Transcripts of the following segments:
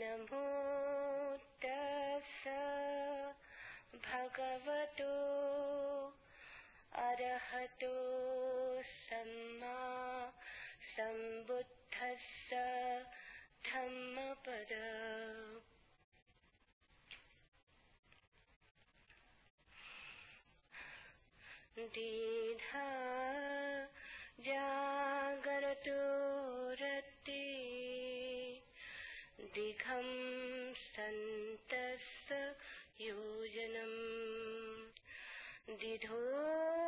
نموتس بھگوتو ارہتو سما سمبس دھم پد دیدھا جاگرتو سنت یوجن دھو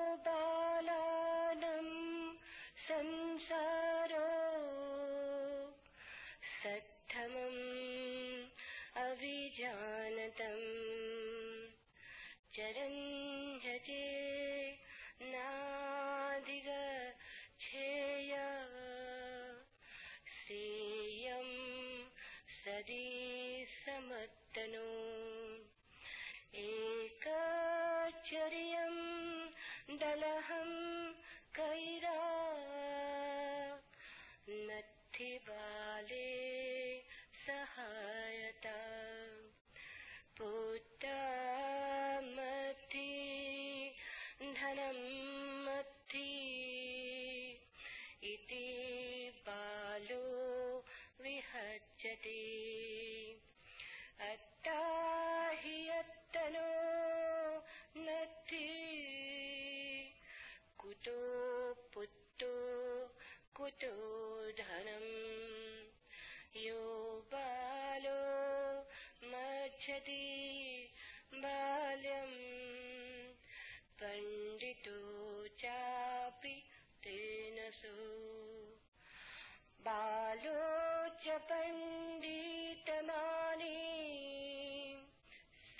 انی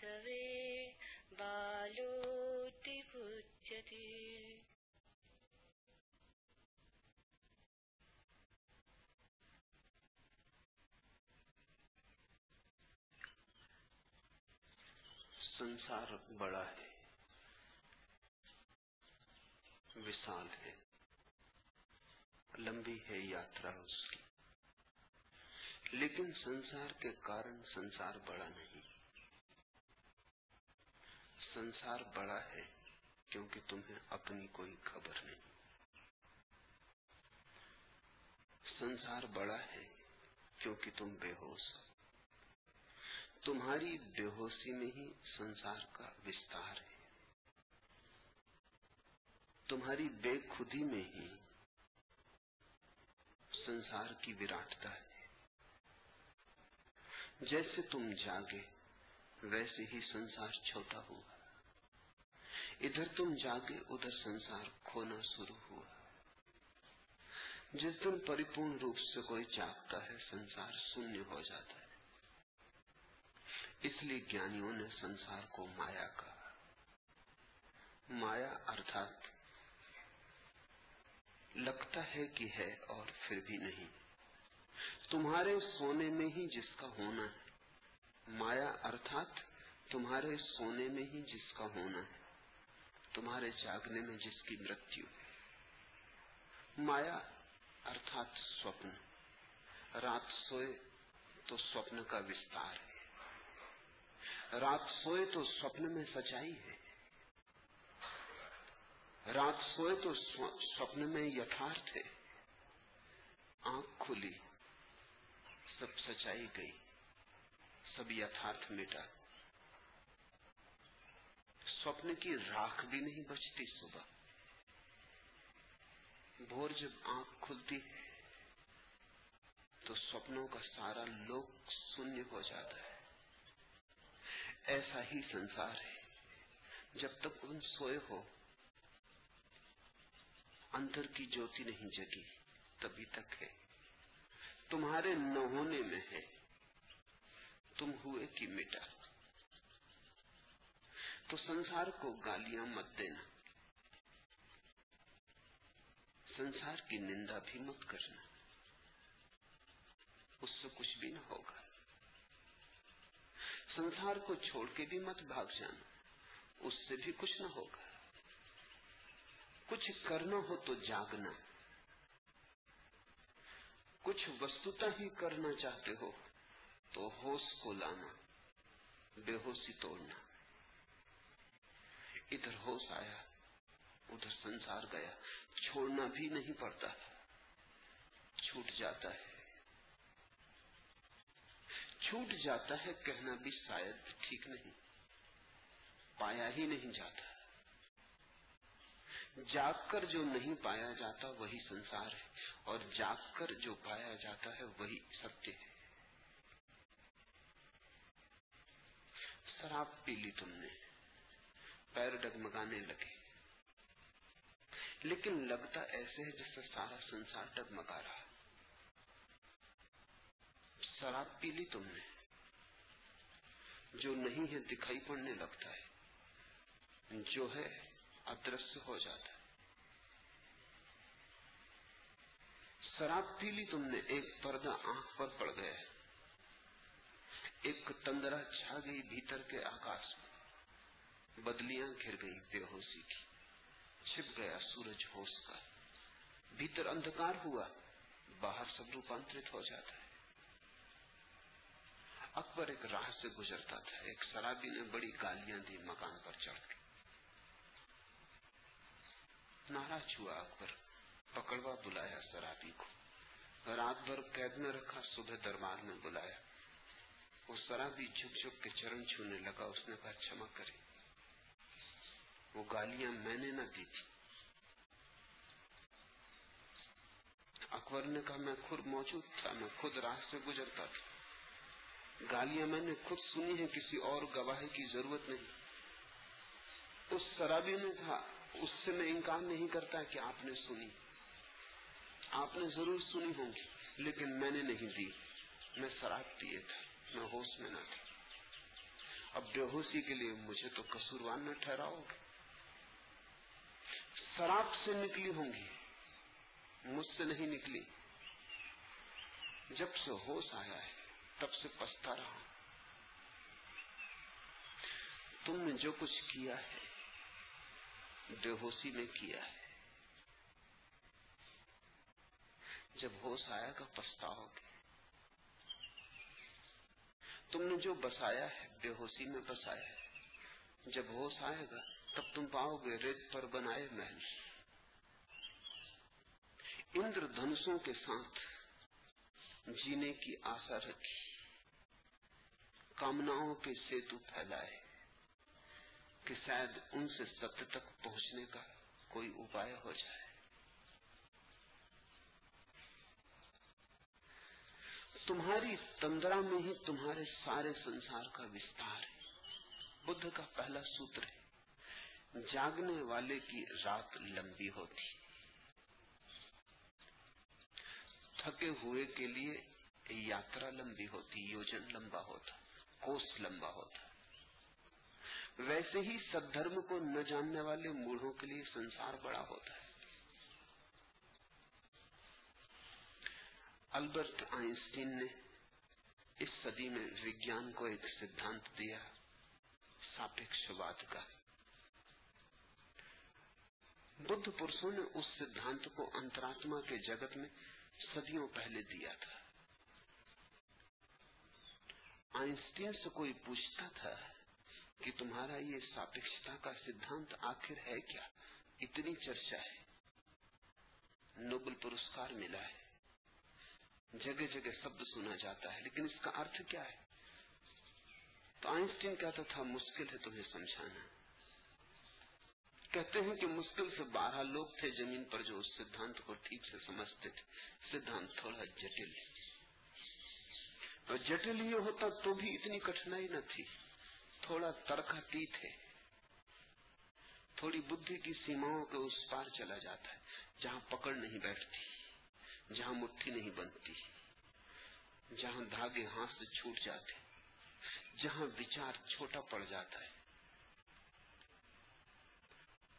سوے بالوتی سنسار بڑا ہے لمبی ہے یاترا اس کی۔ لیکن سنسار کے کارن سنسار بڑا نہیں۔ سنسار بڑا ہے کیونکہ تمہیں اپنی کوئی خبر نہیں۔ سنسار بڑا ہے کیونکہ تم بے ہوش تمہاری بے ہوشی میں ہی سنسار کا وستار ہے۔ تمہاری بے خودی میں ہی سنسار کی وراٹتا ہے۔ جیسے تم جاگے، ویسے ہی سنسار چھوٹا ہوا۔ ادھر تم جاگے، ادھر سنسار کھونا شروع ہوا۔ جس دن پریپورن روپ سے کوئی جاگتا ہے، سنسار شونیہ ہو جاتا ہے۔ اس لیے جانوں نے سنسار کو مایا کہا۔ مایا، ارتھات لگتا ہے کہ ہے اور پھر بھی نہیں۔ تمہارے سونے میں ہی جس کا ہونا ہے۔ مایا، ارتھات، تمہارے سونے میں ہی جس کا ہونا ہے۔ تمہارے جاگنے میں جس کی مرتیو ہے۔ مایا، ارتھات، سوپن۔ رات سوئے تو سوپن کا وستار ہے۔ رات سوئے تو سوپن میں سچائی ہے۔ رات سوئے تو سپنے میں یتھارتھ ہے آنکھ کھلی۔ سب سچائی گئی۔ سب یتھارتھ مٹا۔ سپنے کی راکھ بھی نہیں بچتی صبح۔ بھور جب آنکھ کھلتی ہے تو سپنوں کا سارا لوگ سننے ہو جاتا ہے۔ ایسا ہی سنسار ہے۔ جب تک ان سوئے ہو اندر کی جوتی نہیں جگی، تبھی تک ہے۔ تمہارے نہ ہونے میں ہے، تم ہوئے کی مٹا۔ تو سنسار کو گالیاں مت دینا۔ سنسار کی نندا بھی مت کرنا۔ اس سے کچھ بھی نہ ہوگا۔ سنسار کو چھوڑ کے بھی مت بھاگ جانا۔ اس سے بھی کچھ نہ ہوگا۔ کچھ کرنا ہو تو جاگنا۔ کچھ وستتا ہی کرنا چاہتے ہو تو ہوش کو لانا، بے ہوشی توڑنا۔ ادھر ہوش آیا، ادھر سنسار گیا، چھوڑنا بھی نہیں پڑتا، چھوٹ جاتا ہے۔ چھوٹ جاتا ہے کہنا بھی شاید ٹھیک نہیں، پایا ہی نہیں جاتا۔ جاگ کر جو نہیں پایا جاتا وہی سنسار ہے، اور جاگ کر جو پایا جاتا ہے وہی ستیہ ہے شراب پی لی تم نے، پیر ڈگمگانے لگے۔ لیکن لگتا ایسے ہے جس سے سارا سنسار ڈگمگا رہا۔ شراب پی لی تم نے، جو نہیں ہے دکھائی پڑنے لگتا ہے۔ جو ہے ادرس ہو جاتا ہے۔ شراب پی لی تم نے، ایک پردہ آنکھ پر پڑ گیا۔ ایک تندرا چھا گئی بھیتر کے آکاش میں۔ بدلیاں گھر گئی بے ہوشی کی۔ چھپ گیا سورج ہوش کا۔ بھیتر اندھکار ہوا۔ باہر سب روپانترت ہو جاتا ہے۔ اکبر ایک راہ سے گزرتا تھا۔ ایک شرابی نے بڑی گالیاں دی مکان پر چڑھ کے۔ نعرہ چھوا اکبر، پکڑوا بلایا سرابی کو۔ رات بھر قید میں رکھا، صبح دربار میں بلایا۔ وہ سرابی جھک جھک کے چرن چھونے لگا، اس نے کہا چھما کرے وہ گالیاں میں نے نہ دی تھی۔ اکبر نے کہا، میں خود موجود تھا، میں خود راہ سے گزرتا تھا۔ گالیاں میں نے خود سنی ہیں، کسی اور گواہی کی ضرورت نہیں۔ اس سرابی نے کہا اس سے میں انکار نہیں کرتا کہ آپ نے سنی۔ آپ نے ضرور سنی ہوگی، لیکن میں نے نہیں دی۔ میں شراب پیے تھا، میں ہوش میں نہ تھا۔ اب بے ہوشی کے لیے مجھے تو قصوروار نہ ٹھہراؤ۔ گے شراب سے نکلی ہوں گی مجھ سے نہیں نکلی۔ جب سے ہوش آیا ہے، تب سے پچھتا رہا۔ ہوں تم نے جو کچھ کیا ہے بے ہوشی میں کیا ہے۔ جب ہوش آیا کا پچھتاؤ گے۔ تم نے جو بسایا ہے بے ہوشی میں بسایا ہے۔ جب ہوش آئے گا، تب تم پاؤ گے ریت پر بنائے محل۔ اندر دھنسوں کے ساتھ جینے کی آسا رکھی۔ کامناؤں کے سیتو پھیلائے۔ کہ شاید ان سے ستیہ تک پہنچنے کا کوئی اپائے ہو جائے۔ تمہاری تندرا میں ہی تمہارے سارے سنسار کا وستار ہے۔ بدھ کا پہلا سوتر ہے۔ جاگنے والے کی رات لمبی ہوتی۔ تھکے ہوئے کے لیے یاترا لمبی ہوتی، یوجن لمبا ہوتا، کوس لمبا ہوتا۔ ویسے ہی سد دھرم کو نہ جاننے والے موڑوں کے لیے سنسار بڑا ہوتا ہے۔ البرٹ آئنسٹین نے اس صدی میں وگیان کو ایک سدھانت دیا ساپیکشواد کا۔ بدھ پرسوں نے اس سدھانت کو انتراتما کے جگت میں صدیوں پہلے دیا تھا۔ آئنسٹین سے کوئی پوچھتا تھا کہ تمہارا یہ ساپیکشتا کا سدھانت آخر ہے کیا؟ اتنی چرچا ہے۔ نوبل پرسکار ملا ہے۔ جگہ جگہ شبد سنا جاتا ہے، لیکن اس کا ارتھ کیا ہے؟ تو آئنسٹین کہتا تھا، مشکل ہے تمہیں سمجھانا۔ کہتے ہیں کہ مشکل سے بارہ لوگ تھے زمین پر جو اس سدھانت کو ٹھیک سے سمجھتے تھے۔ سدھانت تھوڑا جٹل اور جٹل یہ ہوتا تو بھی اتنی کٹھنائی نہ تھی۔ تھوڑا ترکتی تھے۔ تھوڑی بدھی کی سیماؤں کے اس پار چلا جاتا ہے، جہاں پکڑ نہیں بیٹھتی، جہاں مٹھی نہیں بنتی، جہاں دھاگے ہاتھ سے چھوٹ جاتے، جہاں وچار چھوٹا پڑ جاتا ہے۔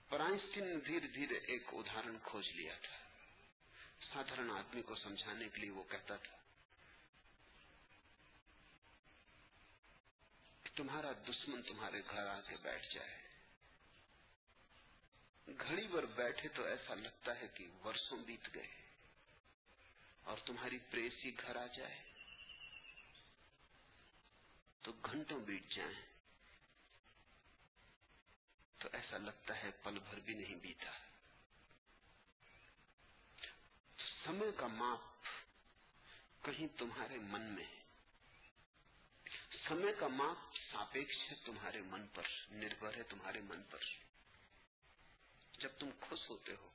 پرائنسٹین نے دھیرے دھیرے ایک ادہرن کھوج لیا تھا۔ سادھرن آدمی کو سمجھانے کے لیے وہ کہتا تھا تمہارا دشمن تمہارے گھر آ کے بیٹھ جائے۔ گھڑی پر بیٹھے تو ایسا لگتا ہے کہ ورسوں بیت گئے اور تمہاری پریسی گھر آ جائے۔ تو گھنٹوں بیت جائیں۔ تو ایسا لگتا ہے پل بھر بھی نہیں بیتا۔ سمے کا ماپ کہیں تمہارے من میں ہے۔ سمے کا ماپ ساپیکش ہے تمہارے من پر، نربھر ہے تمہارے من پر۔ جب تم خوش ہوتے ہو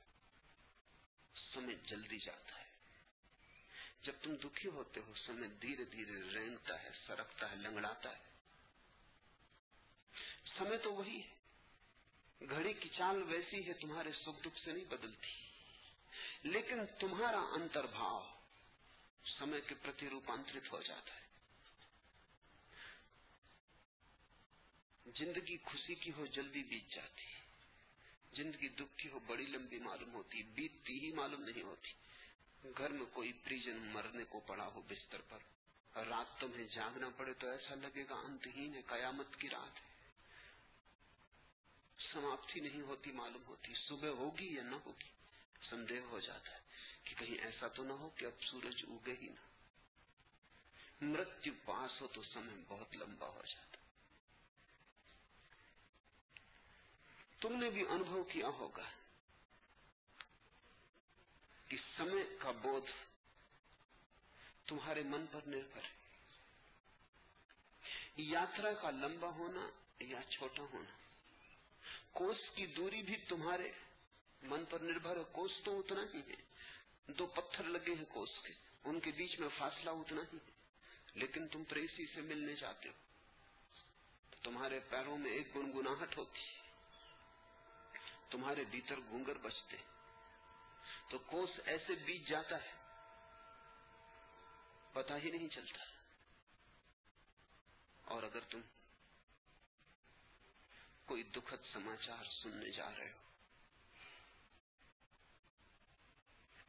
سمے جلدی جاتا ہے۔ جب تم دکھی ہوتے ہو سمے دھیرے دھیرے رینگتا ہے، سرکتا ہے، لنگڑاتا ہے۔ سمے تو وہی ہے۔ گھڑی کی چال ویسی ہے، تمہارے سکھ دکھ سے نہیں بدلتی۔ لیکن تمہارا انتر بھاؤ سمے کے پرتی روپانترت ہو جاتا ہے۔ زندگی خوشی کی ہو جلدی بیت جاتی زندگی دکھ کی ہو بڑی لمبی معلوم ہوتی بیتتی ہی معلوم نہیں ہوتی۔ گھر میں کوئی پریجن مرنے کو پڑا ہو بستر پر، رات تمہیں جاگنا پڑے تو ایسا لگے گا انتہین ہے قیامت کی رات ہے۔ سماپتی نہیں ہوتی، معلوم ہوتی صبح ہوگی یا نہ ہوگی۔ سندے ہو جاتا ہے کہ کہیں ایسا تو نہ ہو کہ اب سورج اگے ہی نہ۔ مرتب پاس ہو تو سمے بہت لمبا ہو جاتا تم نے بھی انبھو کیا ہوگا کہ سمے کا بودھ تمہارے من پر نربھر ہے۔ یاترا کا لمبا ہونا یا چھوٹا ہونا، کوس کی دوری بھی تمہارے من پر نربھر ہے، کوس تو اتنا ہی ہے۔ دو پتھر لگے ہیں کوس کے، ان کے بیچ میں فاصلہ اتنا ہی ہے۔ لیکن تم پریسی سے ملنے جاتے ہو تمہارے پیروں میں ایک گنگناہٹ ہوتی ہے۔ تمہارے بھیتر گھونگر بچتے تو کوس ایسے بیت جاتا ہے؟ پتہ ہی نہیں چلتا۔ اور اگر تم کوئی دکھد سماچار سننے جا رہے ہو،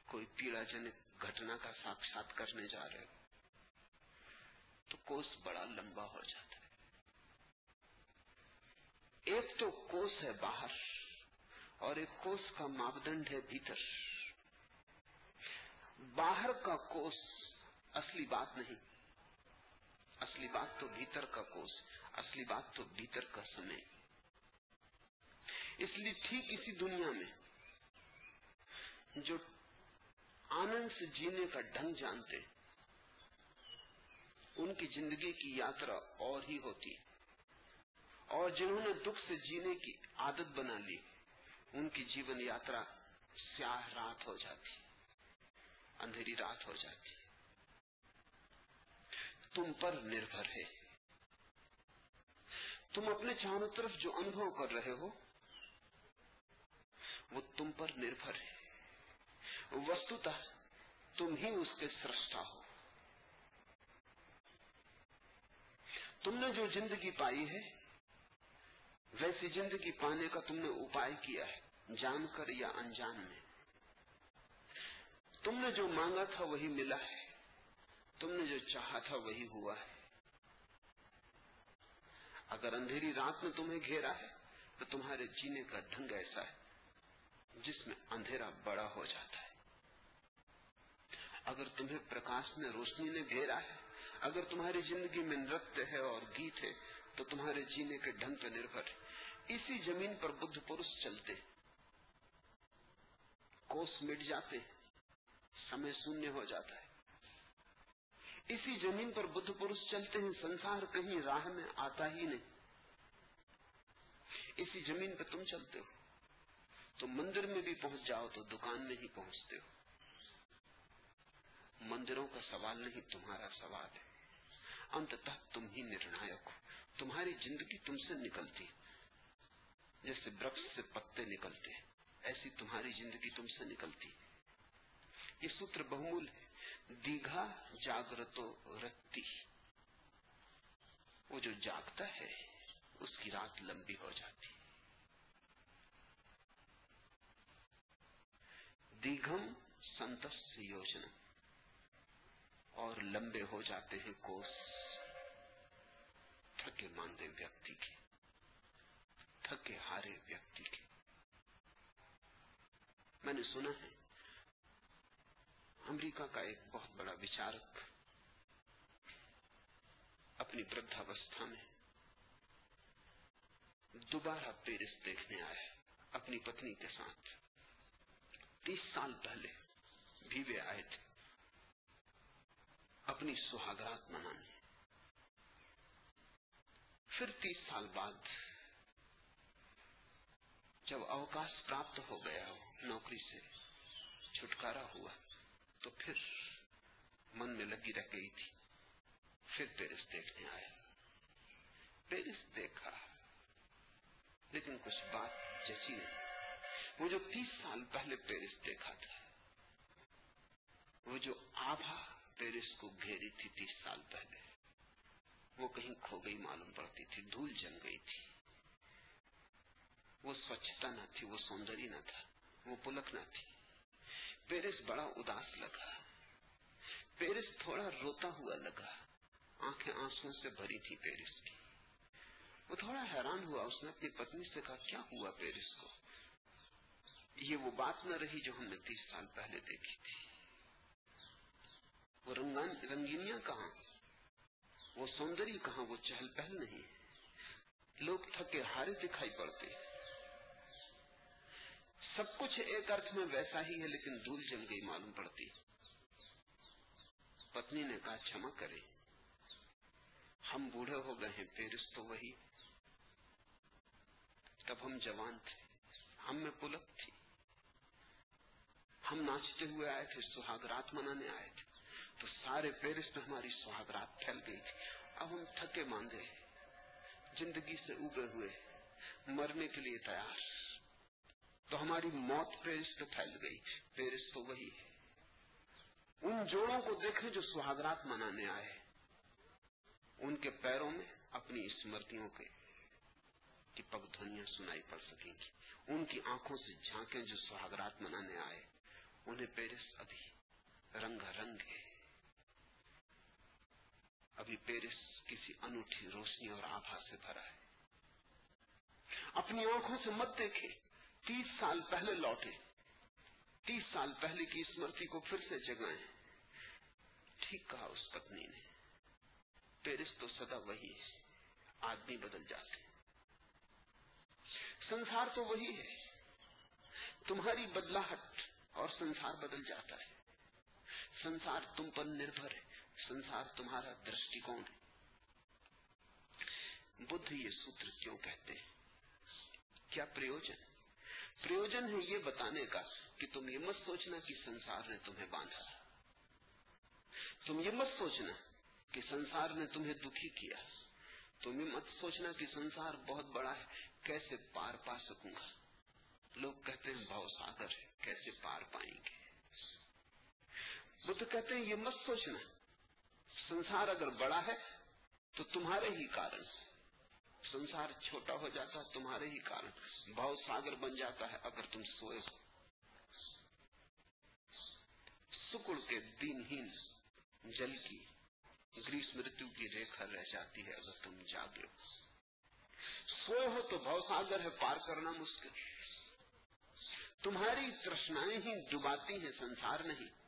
کوئی پیڑا جنک گھٹنا کا ساکشات کرنے جا رہے ہو، تو کوس بڑا لمبا ہو جاتا ہے۔ ایک تو کوس ہے باہر۔ اور ایک کوس کا ماپدنڈ ہے بھیتر۔ باہر کا کوس اصلی بات نہیں۔ اصلی بات تو بھیتر کا کوس، اصلی بات تو بھیتر کا سمے۔ اس لیے ٹھیک اسی دنیا میں جو آنند سے جینے کا ڈھنگ جانتے، ان کی زندگی کی یاترا اور ہی ہوتی۔ اور جنہوں نے دکھ سے جینے کی عادت بنا لی۔ ان کی جیون یاترا سیاہ رات ہو جاتی، اندھیری رات ہو جاتی۔ تم پر نربھر ہے۔ تم اپنے چاروں طرف جو انبھو کر رہے ہو، وہ تم پر نربھر ہے۔ وستتا تم ہی اس کے سرشتا ہو۔ تم نے جو زندگی پائی ہے ویسی زندگی پانے کا تم نے اپائے کیا ہے، جان کر یا انجان میں۔ تم نے جو مانگا تھا وہی ملا ہے، تم نے جو چاہا تھا وہی ہوا ہے۔ اگر اندھیری رات میں تمہیں گھیرا ہے، تو تمہارے جینے کا ڈھنگ ایسا ہے، جس میں اندھیرا بڑا ہو جاتا ہے۔ اگر تمہیں پرکاش میں روشنی نے گھیرا ہے، اگر تمہاری زندگی میں نرت ہے اور گیت ہے تو تمہارے جینے کے ڈھنگ پہ نربھر اسی زمین پر بدھ پورش چلتے کوس مٹ جاتے سمے شونیہ ہو جاتا ہے۔ اسی زمین پر بدھ پورش چلتے ہیں۔ سنسار کہیں راہ میں آتا ہی نہیں۔ اسی زمین پہ تم چلتے ہو۔ تو مندر میں بھی پہنچ جاؤ تو دکان میں ہی پہنچتے ہو۔ مندروں کا سوال نہیں، تمہارا سوال ہے۔ انتتہ تم ہی نرناک ہو۔ تمہاری زندگی تم سے نکلتی جیسے برکس سے پتے نکلتے ایسی تمہاری زندگی تم سے نکلتی یہ سوتر بہمول ہے، دیگھا جاگرتو رتی۔ وہ جو جاگتا ہے، اس کی رات لمبی ہو جاتی دیگھم سنتس یوجنا اور لمبے ہو جاتے ہیں کوس۔ تھکے ماندے ویکتی کی تھکے ہارے ویکتی کی میں نے سنا ہے، امریکہ کا ایک بہت بڑا وچارک اپنی وردھاوستھا میں دوبارہ پیرس دیکھنے آیا، اپنی پتنی کے ساتھ۔ تیس سال پہلے بھی وہ آئے تھے۔ اپنی سہاگرات منانے۔ پھر تیس سال بعد جب اوکاش پراپت ہو گیا نوکری سے چھٹکارا ہوا، تو پھر من میں لگی رہ گئی تھی۔ پھر پیرس دیکھنے آیا پیرس دیکھا، لیکن کچھ بات جیسی نہیں۔ وہ جو تیس سال پہلے پیرس دیکھا تھا، وہ جو آبھا پیرس کو گھیری تھی تیس سال پہلے۔ وہ کہیں کھو گئی معلوم پڑتی تھی، دھول جم گئی تھی۔ وہ سوچھتا نہ تھی، وہ سوندری نہ تھا، وہ پلک نہ تھی۔ پیرس بڑا اداس لگا۔ پیرس تھوڑا روتا ہوا لگا۔ آنکھیں آنسو سے بھری تھی پیرس کی۔ وہ تھوڑا حیران ہوا، اس نے اپنی پتنی سے کہا، کیا ہوا پیرس کو؟ یہ وہ بات نہ رہی جو ہم نے تیس سال پہلے دیکھی تھی۔ وہ رنگان رنگینیاں کہاں؟ وہ سوندری کہاں وہ چہل پہل نہیں لوگ تھکے ہارے دکھائی پڑتے سب کچھ ایک ارتھ میں ویسا ہی ہے، لیکن دھول جل گئی معلوم پڑتی۔ پتنی نے کہا چھما کرے ہم بوڑھے ہو گئے ہیں، پیرس تو وہی۔ تب ہم جوان تھے۔ ہم میں پلک تھی۔ ہم ناچتے ہوئے آئے تھے سہاگرات منانے آئے تھے۔ تو سارے پیرس میں ہماری سہاگرات پھیل گئی تھی۔ اب ہم تھکے ماندے زندگی سے اگے ہوئے مرنے کے لیے تیار۔ تو ہماری موت پیرس پہ پھیل گئی۔ پیرس تو وہی ہے۔ ان جوڑوں کو دیکھیں جو سہاگرات منانے آئے ان کے پیروں میں اپنی اسمرتیوں کے کی پگ دھونیاں سنائی پڑ سکیں گی۔ ان کی آنکھوں سے جھانکیں جو سہاگرات منانے آئے انہیں پیرس ابھی رنگ رنگ ہے۔ ابھی پیرس کسی انوٹھی روشنی اور آبھا سے بھرا ہے۔ اپنی آنکھوں سے مت دیکھے تیس سال پہلے لوٹے تیس سال پہلے کی اسمرتی کو پھر سے جگائیں۔ ٹھیک کہا اس پتنی نے۔ پیرس تو سدا وہی ہے۔ آدمی بدل جاتے سنسار تو وہی ہے۔ تمہاری بدلاہٹ اور سنسار بدل جاتا ہے۔ سنسار تم پر نربھر ہے۔ سنسار تمہارا درشٹیکون ہے۔ بدھ یہ سوتر کیوں کہتے ہیں؟ کیا پریوجن؟ پریوجن ہے یہ بتانے کا کہ تم یہ مت سوچنا کہ سنسار نے تمہیں باندھا تم یہ مت سوچنا کہ سنسار نے تمہیں دکھی کیا۔ تم یہ مت سوچنا کہ سنسار بہت بڑا ہے، کیسے پار پا سکوں گا؟ لوگ کہتے ہیں بھاؤ ساگر ہے، کیسے پار پائیں گے؟ بدھ کہتے ہیں یہ مت سوچنا سنسار اگر بڑا ہے تو تمہارے ہی کارن سنسار چھوٹا ہو جاتا ہے، تمہارے ہی کارن۔ بھاؤ ساگر بن جاتا ہے اگر تم سوئے ہو۔ سکڑ کے دین ہین جل کی، گریس مرتو کی ریکھا رہ جاتی ہے اگر تم جاگے ہو۔ سوئے ہو تو بھاؤ ساگر ہے، پار کرنا مشکل۔ تمہاری ترشنائیں ہی ڈباتی ہیں، سنسار نہیں۔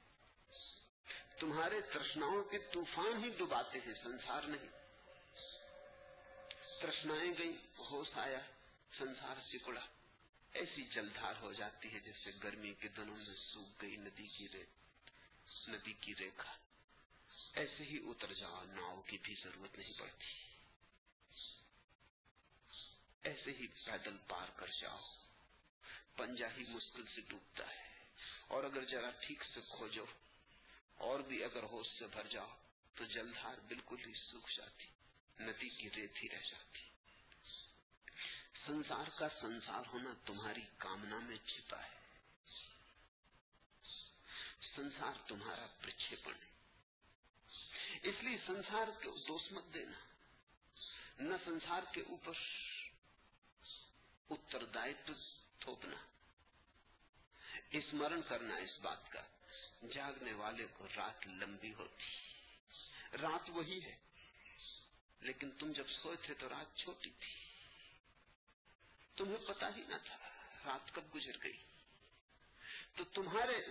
تمہارے ترشناؤں کے طوفان ہی ڈباتے ہیں، سنسار نہیں۔ ترشنائیں گئی ہوش آیا، سنسار سکڑا۔ ایسی جلدھار ہو جاتی ہے جیسے گرمی کے دنوں میں سوکھ گئی ندی کی ریت ندی کی ریکھا۔ ایسے ہی اتر جاؤ، ناؤ کی بھی ضرورت نہیں پڑتی۔ ایسے ہی پیدل پار کر جاؤ۔ پنجا ہی مشکل سے ڈوبتا ہے۔ اور اگر ذرا ٹھیک سے کھوجو اور بھی اگر ہوش سے بھر جاؤ، تو جلدھار بالکل ہی سوکھ جاتی ندی کی ریت ہی رہ جاتی۔ سنسار کا سنسار ہونا تمہاری کامنا میں چھپا ہے۔ سنسار تمہارا پرچھیپن ہے۔ اس لیے سنسار کو دوست مت دینا۔ نہ سنسار کے اوپر اتردائتو تھوپنا۔ اسمرن کرنا اس بات کا۔ جاگنے والے کو رات لمبی ہوتی۔ رات وہی ہے۔ لیکن تم جب سوئے تھے تو رات چھوٹی تھی۔ تمہیں پتا ہی نہ تھا رات کب گزر گئی۔ تو تمہارے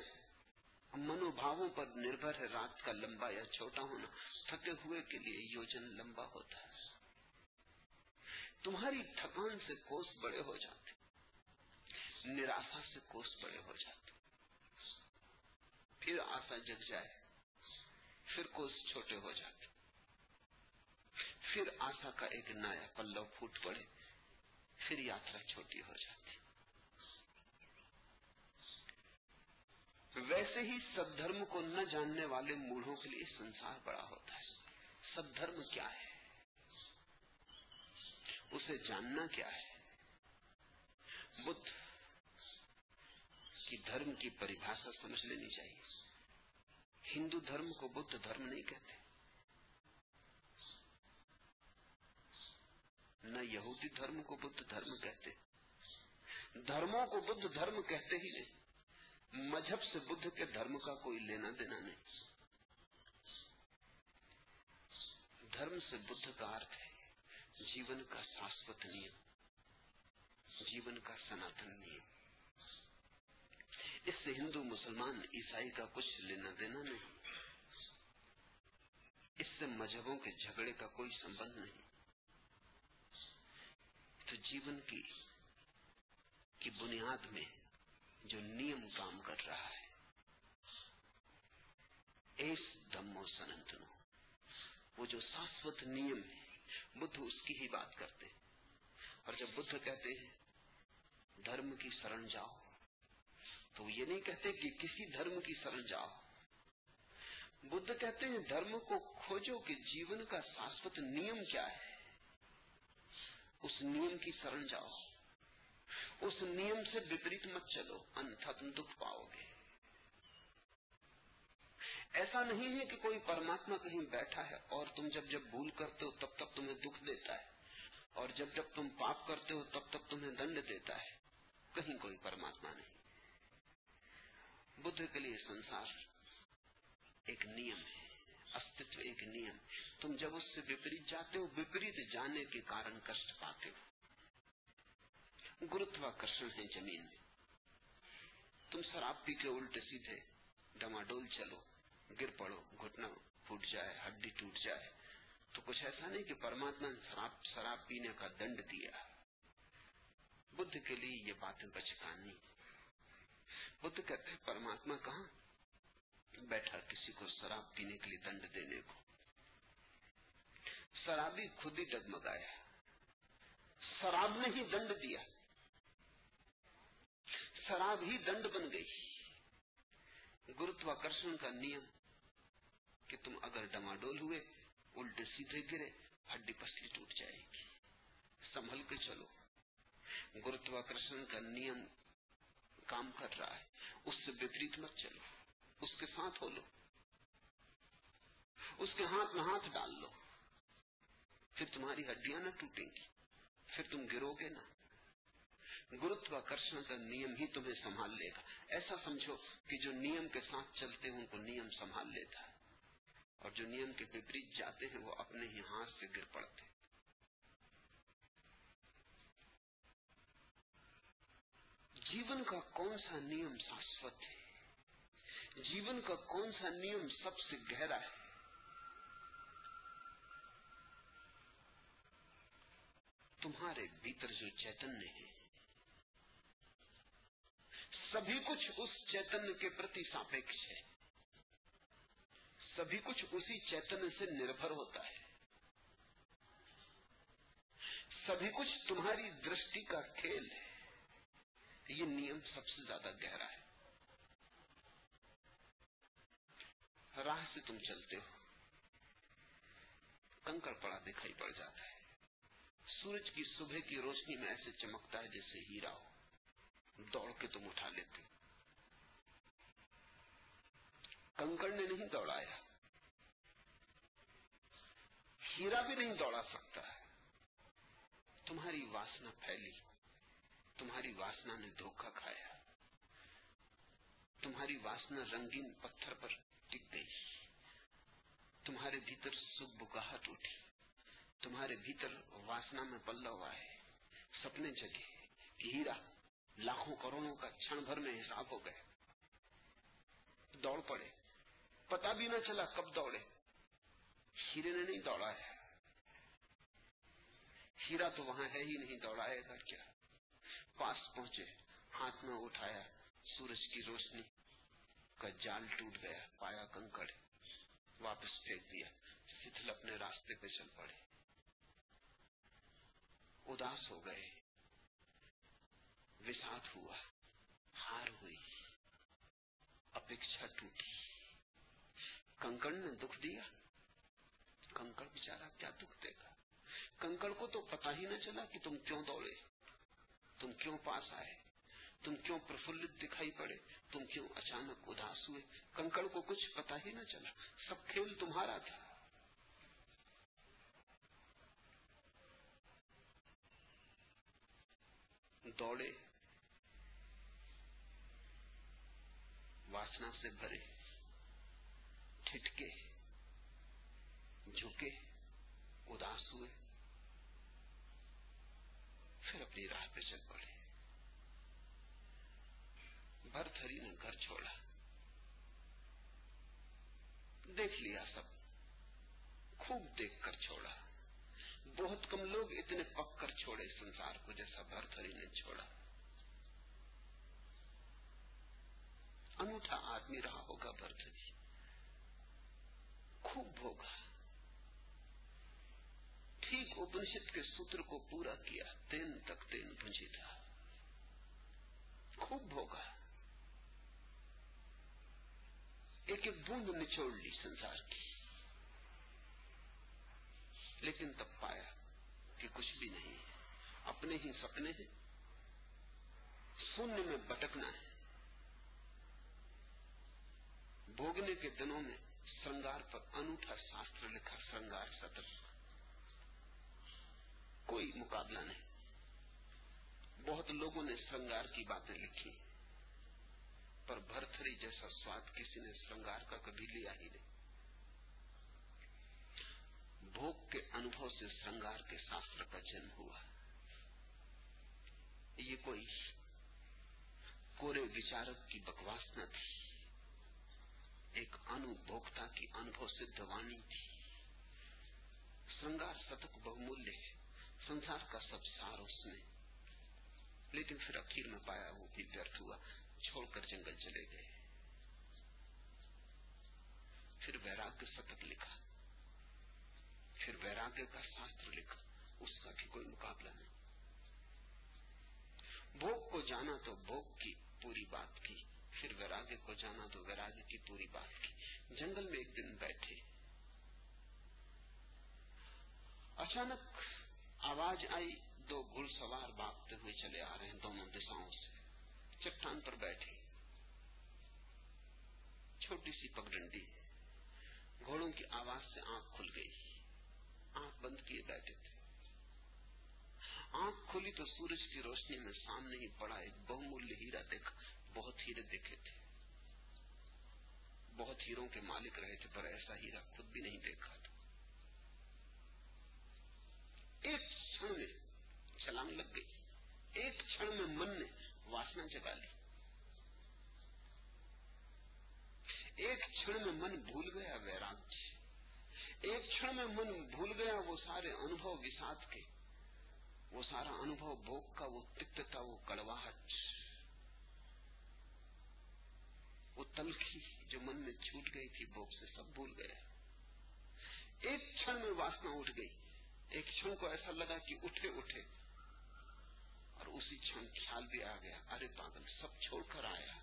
منوبھاووں پر نربھر ہے رات کا لمبا یا چھوٹا ہونا۔ تھکے ہوئے کے لیے یوجن لمبا ہوتا ہے۔ تمہاری تھکان سے کوس بڑے ہو جاتے۔ نراسا سے کوس بڑے ہو جاتے۔ پھر آسا جگ جائے، پھر کوس چھوٹے ہو جاتے۔ پھر آسا کا ایک نیا پلو پھوٹ پڑے، پھر یاترا چھوٹی ہو جاتی۔ ویسے ہی سد دھرم کو نہ جاننے والے موڑوں کے لیے سنسار بڑا ہوتا ہے۔ سد دھرم کیا ہے؟ اسے جاننا کیا ہے؟ بدھ کی دھرم کی پریبھاشا سمجھ لینی چاہیے۔ ہندو دھرم کو بدھ دھرم نہیں کہتے۔ نہ یہودی دھرم کو بدھ دھرم کہتے۔ دھرموں کو بدھ دھرم کہتے ہی نہیں۔ مذہب سے بدھ کے دھرم کا کوئی لینا دینا نہیں۔ دھرم سے بدھ کا ارتھ ہے۔ جیون کا شاشوت نیم۔ جیون کا سناتن نیم۔ اس سے ہندو مسلمان عیسائی کا کچھ لینا دینا نہیں۔ اس سے مذہبوں کے جھگڑے کا کوئی سمبند نہیں۔ تو جیون کی کی بنیاد میں جو نیم کام کر رہا ہے۔ ایس دمو سنتنو وہ جو شاشوت نیم ہے، بدھ اس کی ہی بات کرتے۔ اور جب بدھ کہتے ہیں، دھرم کی شرن جاؤ۔ تو یہ نہیں کہتے کہ کسی دھرم کی سرن جاؤ۔ بدھ کہتے ہیں دھرم کو کھوجو کہ جیون کا شاشوت نیم کیا ہے۔ اس نیم کی سرن جاؤ۔ اس نیم سے وپریت مت چلو انتھا تم دکھ پاؤ گے۔ ایسا نہیں ہے کہ کوئی پرماتما کہیں بیٹھا ہے اور تم جب جب بھول کرتے ہو تب تک تمہیں دکھ دیتا ہے، اور جب جب تم پاپ کرتے ہو تب تک تمہیں دنڈ دیتا ہے۔ کہیں کوئی پرماتما نہیں۔ بدھ کے لیے سنسار ایک نیم ہے استو ایک نیم تم جب اس سے وپریت جاتے ہو، وپریت جانے کے کارن کشٹ پاتے ہو۔ گرتواکرشن ہے زمین میں۔ تم شراب پی کے الٹے سیدھے ڈماڈول چلو، گر پڑو، گھٹنا پھوٹ جائے، ہڈی ٹوٹ جائے۔ تو کچھ ایسا نہیں کہ پرماتما نے شراب شراب پینے کا دنڈ دیا۔ بدھ کے لیے یہ باتیں بچکانی۔ بدھ کہتے پرماتما کہاں بیٹھا کسی کو شراب پینے کے لیے دنڈ دینے کو؟ شرابی خود ہی ڈگمگایا شراب نے ہی دنڈ دیا۔ شراب ہی دنڈ بن گئی۔ گرتواکرشن کا نیم کہ تم اگر ڈماڈول ہوئے، الٹے سیدھے گرے، ہڈی پسلی ٹوٹ جائے گی۔ سنبھل کے چلو۔ گرتواکرشن کا نیم کام کر رہا ہے۔ اس سے وپریت مت چلو، اس کے ساتھ ہو لو، اس کے ہاتھ میں ہاتھ ڈال لو۔ پھر تمہاری ہڈیاں نہ ٹوٹیں گی، پھر تم گرو گے نہ۔ گروتواکرشن کا نیم ہی تمہیں سنبھال لے گا۔ ایسا سمجھو کہ جو نیم کے ساتھ چلتے ہیں، ان کو نیم سنبھال لیتا ہے۔ اور جو نیم کے وپریت جاتے ہیں، وہ اپنے ہی ہاتھ سے گر پڑتے ہیں۔ جیون کا کون سا نیم شاشوت ہے؟ جیون کا کون سا نیم سب سے گہرا ہے؟ تمہارے بھیتر جو چیتنیہ ہے سبھی کچھ اس چیتن کے پرتی ساپیکش ہے۔ سبھی کچھ اسی چیتن سے نربھر ہوتا ہے۔ سبھی کچھ تمہاری درشٹی کا کھیل ہے۔ یہ نیم سب سے زیادہ گہرا ہے۔ راہ سے تم چلتے ہو۔ کنکڑ پڑا دکھائی پڑ جاتا ہے۔ سورج کی صبح کی روشنی میں ایسے چمکتا ہے جیسے ہیرا ہو۔ دوڑ کے تم اٹھا لیتے کنکڑ نے نہیں دوڑایا۔ ہیرا بھی نہیں دوڑا سکتا۔ ہے تمہاری واسنا پھیلی۔ تمہاری واسنا نے دھوکہ کھایا۔ تمہاری واسنا رنگین پتھر پر ٹک گئی۔ تمہارے بھیتر سب بکاہٹ اٹھی۔ تمہارے بھیتر واسنا میں پلو ہوا ہے۔ سپنے جگے۔ ہیرا۔ لاکھوں کروڑوں کا چھن بھر میں حساب ہو گئے۔ دوڑ پڑے۔ پتا بھی نہ چلا کب دوڑے۔ ہیرے نے نہیں دوڑا ہے ہیرا تو وہاں ہے ہی نہیں دوڑائے گا کیا۔ پاس پہنچے، ہاتھ میں اٹھایا، سورج کی روشنی کا جال ٹوٹ گیا، پایا کنکڑ واپس پھینک دیا شیتل اپنے راستے پہ چل پڑے۔ اداس ہو گئے وسات ہوا، ہار ہوئی اپیچھا ٹوٹی۔ کنکڑ نے دکھ دیا۔ کنکڑ بیچارہ کیا دکھ دے گا؟ کنکڑ کو تو پتا ہی نہ چلا کہ تم کیوں دوڑے۔ تم کیوں پاس آئے؟ تم کیوں پرفلت دکھائی پڑے؟ تم کیوں اچانک اداس ہوئے؟ کنکڑ کو کچھ پتا ہی نہ چلا۔ سب کھیل تمہارا تھا۔ دوڑے۔ واسنا سے بھرے۔ ٹھٹکے۔ جھکے۔ اداس ہوئے۔ پھر اپنی راہ پہ چل پڑے۔ برتھری نے گھر چھوڑا۔ دیکھ لیا سب۔ خوب دیکھ کر چھوڑا۔ بہت کم لوگ اتنے پک کر چھوڑے سنسار کو جیسا بھرتھری نے چھوڑا۔ انوٹھا آدمی رہا ہوگا برتھری خوب ہوگا۔ ٹھیک اپنشد کے سوتر کو پورا کیا، تین تک تین پنجی تھا۔ خوب بھوگا ایک ایک بوند نچوڑ لی سنسار کی۔ لیکن تب پایا کہ کچھ بھی نہیں اپنے ہی سپنے ہیں۔ سننے میں بٹکنا ہے۔ بھوگنے کے دنوں میں سرنگار پر انوٹھا شاستر لکھا سرنگار سطر۔ کوئی مقابلہ نہیں۔ بہت لوگوں نے سرنگار کی باتیں لکھی، پر بھرتھری جیسا سواد کسی نے سرنگار کا کبھی لیا ہی نہیں۔ بھوگ کے انبو سے سرنگار کے شاستر کا جنم ہوا۔ یہ کوئی کورے وچارک کی بکواس نہ تھی۔ ایک انوبھوکتا کی انبھو سدھ وانی تھی۔ سرنگار ستک بہمولیہ ہے سنسار کا سب سار اس میں لیکن پھر اخیر میں پایا وہ بھی ورتھ ہوا، چھوڑ کر جنگل چلے گئے۔ پھر ویراگیہ شتک لکھا۔ پھر ویراگیہ کا شاستر لکھا، اس کا بھی کوئی مقابلہ نہیں۔ بھوگ کو جانا تو بھوگ کی پوری بات کی، پھر ویراگے کو جانا تو ویراگے کی پوری بات کی۔ جنگل میں ایک دن بیٹھے۔ اچانک آواز آئی، دو گھڑ سوار بھاگتے ہوئے چلے آ رہے ہیں، دونوں دشاؤں سے۔ چٹان پر بیٹھے۔ چھوٹی سی پگڈنڈی۔ گھوڑوں کی آواز سے آنکھ کھل گئی۔ آنکھ بند کیے بیٹھے تھے۔ آنکھ کھلی تو سورج کی روشنی میں سامنے ہی پڑا، ایک بہمولیہ ہیرا دیکھا۔ بہت ہیرے دیکھے تھے۔ بہت ہیروں کے مالک رہے تھے، پر ایسا ہیرا خود بھی نہیں دیکھا۔ ایک کھڑ میں چھلانگ لگ گئی۔ ایک کھڑ میں من نے واسنا جگا لی۔ ایک کھڑ میں من بھول گیا ویراج ایک کھڑ میں من بھول گیا وہ سارے انبھو وساد کے۔ وہ سارا انبھو بھوگ کا، وہ تکتا وہ کڑواہٹ۔ وہ تلخی جو من میں چھوٹ گئی تھی، بھوک سے سب بھول گیا۔ ایک کھڑ میں واسنا اٹھ گئی۔ ایک چھن کو ایسا لگا کہ اٹھے اٹھے اور اسی چھن خیال بھی آ گیا۔ ارے پاگل، سب چھوڑ کر آیا۔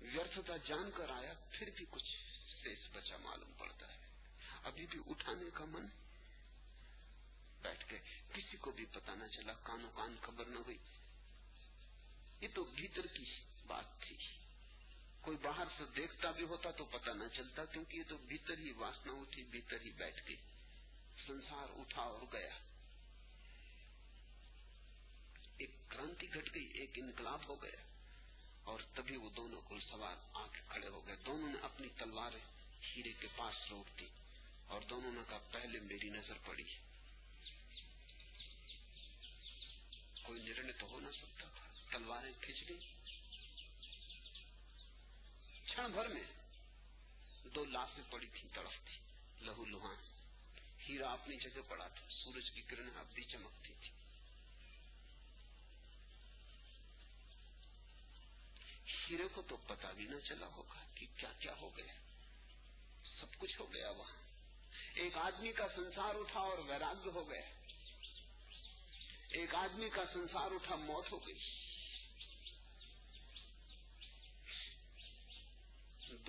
ویرتھتا جان کر آیا، پھر بھی کچھ شیش بچا معلوم پڑتا ہے۔ ابھی بھی اٹھانے کا من بیٹھ کے کسی کو بھی پتا نہ چلا، کانوں کان خبر نہ ہوئی۔ یہ تو بھیتر کی بات تھی۔ کوئی باہر سے دیکھتا بھی ہوتا تو پتہ نہ چلتا کیونکہ یہ تو بھیتر ہی واسنا اٹھی بھیتر ہی بیٹھ گئی سنسار اٹھا اور گیا۔ ایک کرانتی گھٹ گئی، ایک انقلاب ہو گیا اور تبھی وہ دونوں کل سوار آ کے کھڑے ہو گئے۔ دونوں نے اپنی تلواریں ہیرے کے پاس روک دی اور دونوں نے کہا، پہلے میری نظر پڑی۔ کوئی نرنے تو ہو نہ سکتا تھا۔ تلواریں کھینچ گئی پٹنہ بھر میں دو لاشیں پڑی تھی تڑف تھی، لہو لہان ہیرا اپنی جگہ پڑا تھا، سورج کی کرن اب بھی چمکتی تھی ہیرے کو تو پتا بھی نہ چلا ہوگا کہ کیا کیا ہو گیا۔ سب کچھ ہو گیا وہاں۔ ایک آدمی کا سنسار اٹھا اور ویراگ ہو گیا۔ ایک آدمی کا سنسار اٹھا، موت ہو گئی۔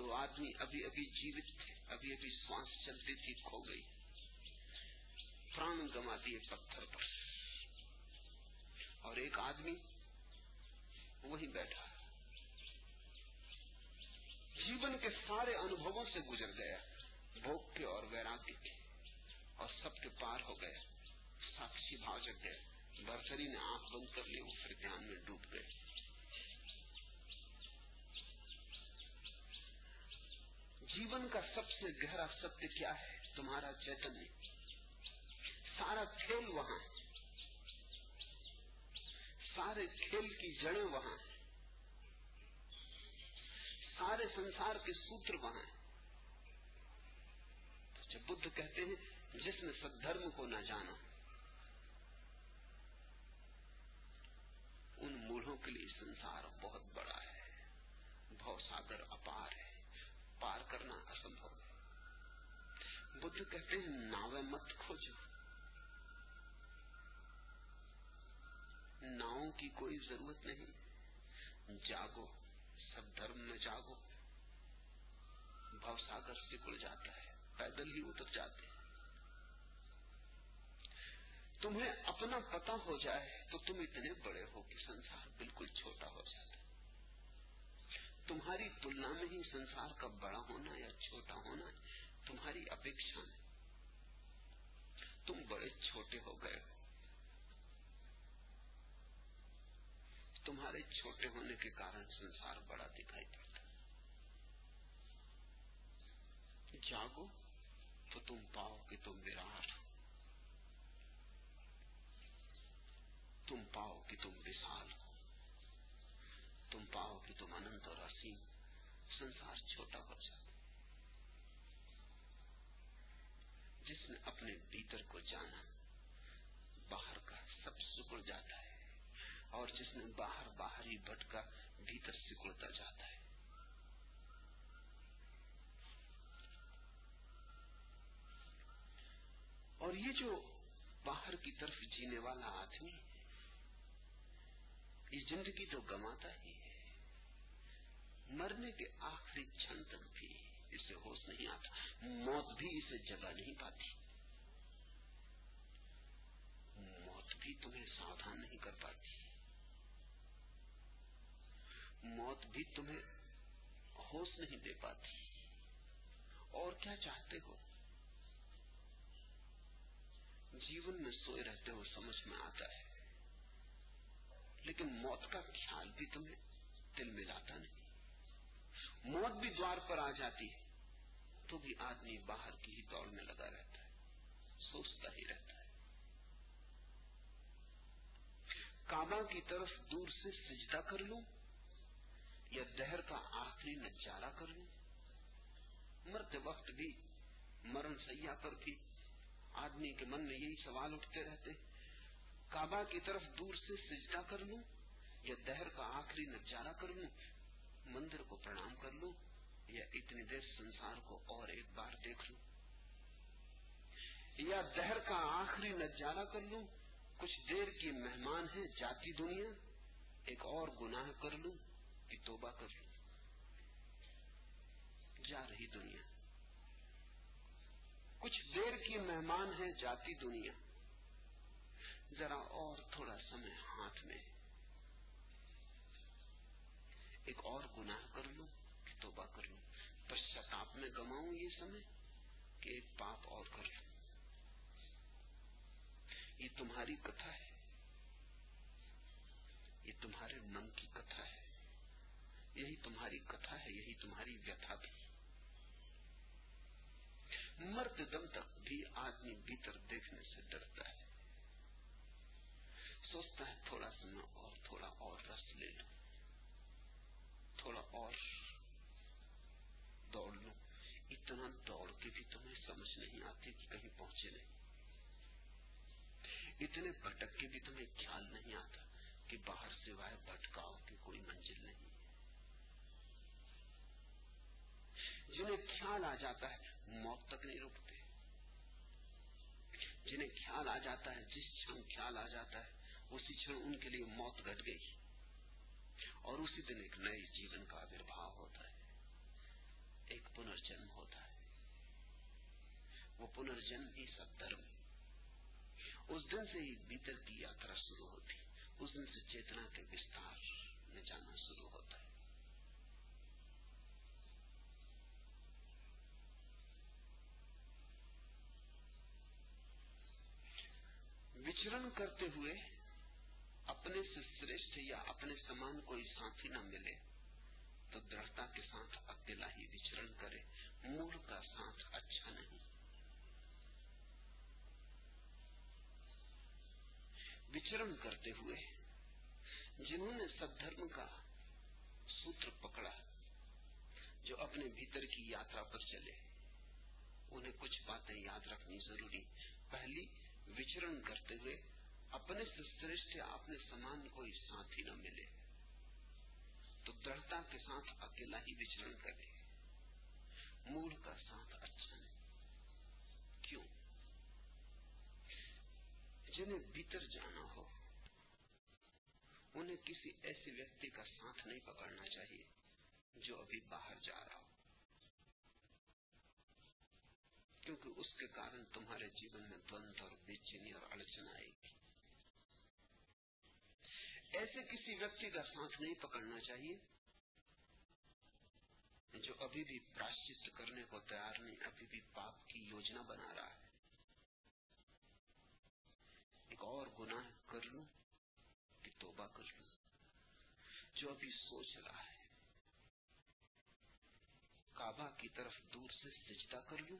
دو آدمی ابھی ابھی جیوت تھے، ابھی ابھی سانس چلتی تھی، کھو گئی۔ پران گما دیے پتھر پر۔ اور ایک آدمی وہی بیٹھا۔ جیون کے سارے انبھووں سے گزر گیا۔ بھوگ کے اور ویراگی کے۔ اور سب کے پار ہو گیا۔ ساکی بھاؤ جگ گئے۔ برسری نے آنکھ بند کر لی وہ پھر دھیان میں ڈوب گئے۔ جیون کا سب سے گہرا ستیہ کیا ہے؟ تمہارا چیتن سارا کھیل وہاں ہے۔ سارے کھیل کی جڑیں وہاں ہیں۔ سارے سنسار کے سوتر وہاں ہیں۔ جب بدھ کہتے ہیں، جس نے سدھرم کو نہ جانا، ان موڑوں کے لیے سنسار بہت بڑا ہے۔ بہت ساگر اپار ہے۔ پار کرنا اسمبھو۔ ہے بدھ کہتے ہیں ناویں مت کھوجو۔ ناؤں کی کوئی ضرورت نہیں۔ جاگو، سب دھرم میں جاگو۔ بھو ساگر سکڑ جاتا ہے، پیدل ہی اتر جاتے ہیں۔ تمہیں اپنا پتا ہو جائے تو تم اتنے بڑے ہو کہ سنسار بالکل چھوٹا ہو جائے تمہاری تلنا میں ہی سنسار کا بڑا ہونا یا چھوٹا ہونا تمہاری اپیکشا میں تم بڑے چھوٹے ہو گئے ہو۔ تمہارے چھوٹے ہونے کے کارن سنسار بڑا دکھائی پڑتا جاگو تو تم پاؤ کہ تم وراٹ تم پاؤ کہ تم وشال تم پاؤ کہ تم انت اور حسین سنسار چھوٹا ہو جاتا جس نے اپنے بھیتر کو جانا، باہر کا سب سکڑ جاتا ہے، اور جس نے باہر باہر باہری بھٹکا بھیتر سکڑتا جاتا ہے۔ اور یہ جو باہر کی طرف جینے والا آدمی ہے یہ زندگی تو گماتا ہی ہے۔ مرنے کے آخری چھن تک بھی اسے ہوش نہیں آتا۔ موت بھی اسے جگہ نہیں پاتی۔ موت بھی تمہیں ساودھان نہیں کر پاتی۔ موت بھی تمہیں ہوش نہیں دے پاتی۔ اور کیا چاہتے ہو؟ جیون میں سوئے رہتے ہو، سمجھ میں آتا ہے۔ لیکن موت کا خیال بھی تمہیں دل میں لاتا نہیں۔ موت بھی دوار پر آ جاتی ہے، تو بھی آدمی باہر کی ہی دوڑ میں لگا رہتا ہے، سوچتا ہی رہتا ہے۔ کعبہ کی طرف دور سے سجدہ کر لوں یا دہر کا آخری نظارہ کر لوں؟ مرتے وقت بھی مرن سیاح پر بھی آدمی کے من میں یہی سوال اٹھتے رہتے ہیں۔ کعبہ کی طرف دور سے سجدہ کر لوں یا دہر کا آخری نظارہ کر لوں، مندر کو پرنام کر لوں یا اتنی دیر سنسار کو اور ایک بار دیکھ لوں؟ یا دہر کا آخری نظارہ کر لوں، کچھ دیر کی مہمان ہے جاتی دنیا، ایک اور گناہ کر لوں کہ توبہ کر لوں۔ جا رہی دنیا۔ کچھ دیر کی مہمان ہے جاتی دنیا۔ ذرا اور تھوڑا سمے ہاتھ میں ایک اور گناہ کر لوں، کہ توبہ کر لوں۔ پشچاتاپ میں گماؤں یہ سمے کہ ایک پاپ اور کر لوں۔ یہ تمہاری کتھا ہے۔ یہ تمہارے من کی کتھا ہے۔ یہی تمہاری کتھا ہے، یہی تمہاری ویتھا بھی۔ مرد دم تک بھی آدمی بھیتر دیکھنے سے ڈرتا ہے۔ سوچتا ہے، تھوڑا سنا اور، تھوڑا اور رس لے لوں تھوڑا اور دوڑ لوں اتنا دوڑ کے بھی تمہیں سمجھ نہیں آتی کہ کہیں پہنچے نہیں۔ اتنے بھٹک کے بھی تمہیں خیال نہیں آتا کہ باہر سوائے بھٹکاؤ کی کوئی منزل نہیں۔ جنہیں خیال آ جاتا ہے، موت تک نہیں رکتے جنہیں خیال آ جاتا ہے، جس ہم خیال آ جاتا ہے اسی چھڑ ان کے لیے موت گٹ گئی۔ اور اسی دن ایک نئے جیون کا آبربھاؤ ہوتا ہے۔ ایک پنرجنم ہوتا ہے۔ وہ پنرجنم ہی سب دھرم۔ اس دن سے ہی بھیتر کی یاترا شروع ہوتی۔ اس دن سے چیتنا کے وستار میں جانا شروع ہوتا ہے۔ وچرن کرتے ہوئے اپنے سے سرشت یا اپنے سامان کوئی ساتھی نہ ملے، تو درختا کے ساتھ اکیلا ہی وچرن کرے، مور کا ساتھ اچھا نہیں۔ وچرن کرتے ہوئے جنہوں نے سد دھرم کا سوتر پکڑا، جو اپنے بھیتر کی یاترا پر چلے، انہیں کچھ باتیں یاد رکھنی ضروری۔ پہلی، وچرن کرتے ہوئے اپنے سے آپ نے سامان کوئی ساتھی نہ ملے تو دڑتا کے ساتھ اکیلا ہی بچرن کرے۔ مور کا ساتھ اچھا نہیں۔ کیوں؟ جنہیں بھیتر جانا ہو، انہیں کسی ایسے ویکتی کا ساتھ نہیں پکڑنا چاہیے جو ابھی باہر جا رہا ہو۔ کیونکہ اس کے کارن تمہارے جیون میں دند اور بے چینی اور اڑچن آئے گی۔ ایسے کسی ویکتی کا ہاتھ نہیں پکڑنا چاہیے جو ابھی بھی پراشچت کرنے کو تیار نہیں، ابھی بھی پاپ کی یوجنا بنا رہا ہے۔ ایک اور گناہ کر لوں کہ توبہ کر لوں۔ جو ابھی سوچ رہا ہے۔ کعبہ کی طرف دور سے سجدہ کر لوں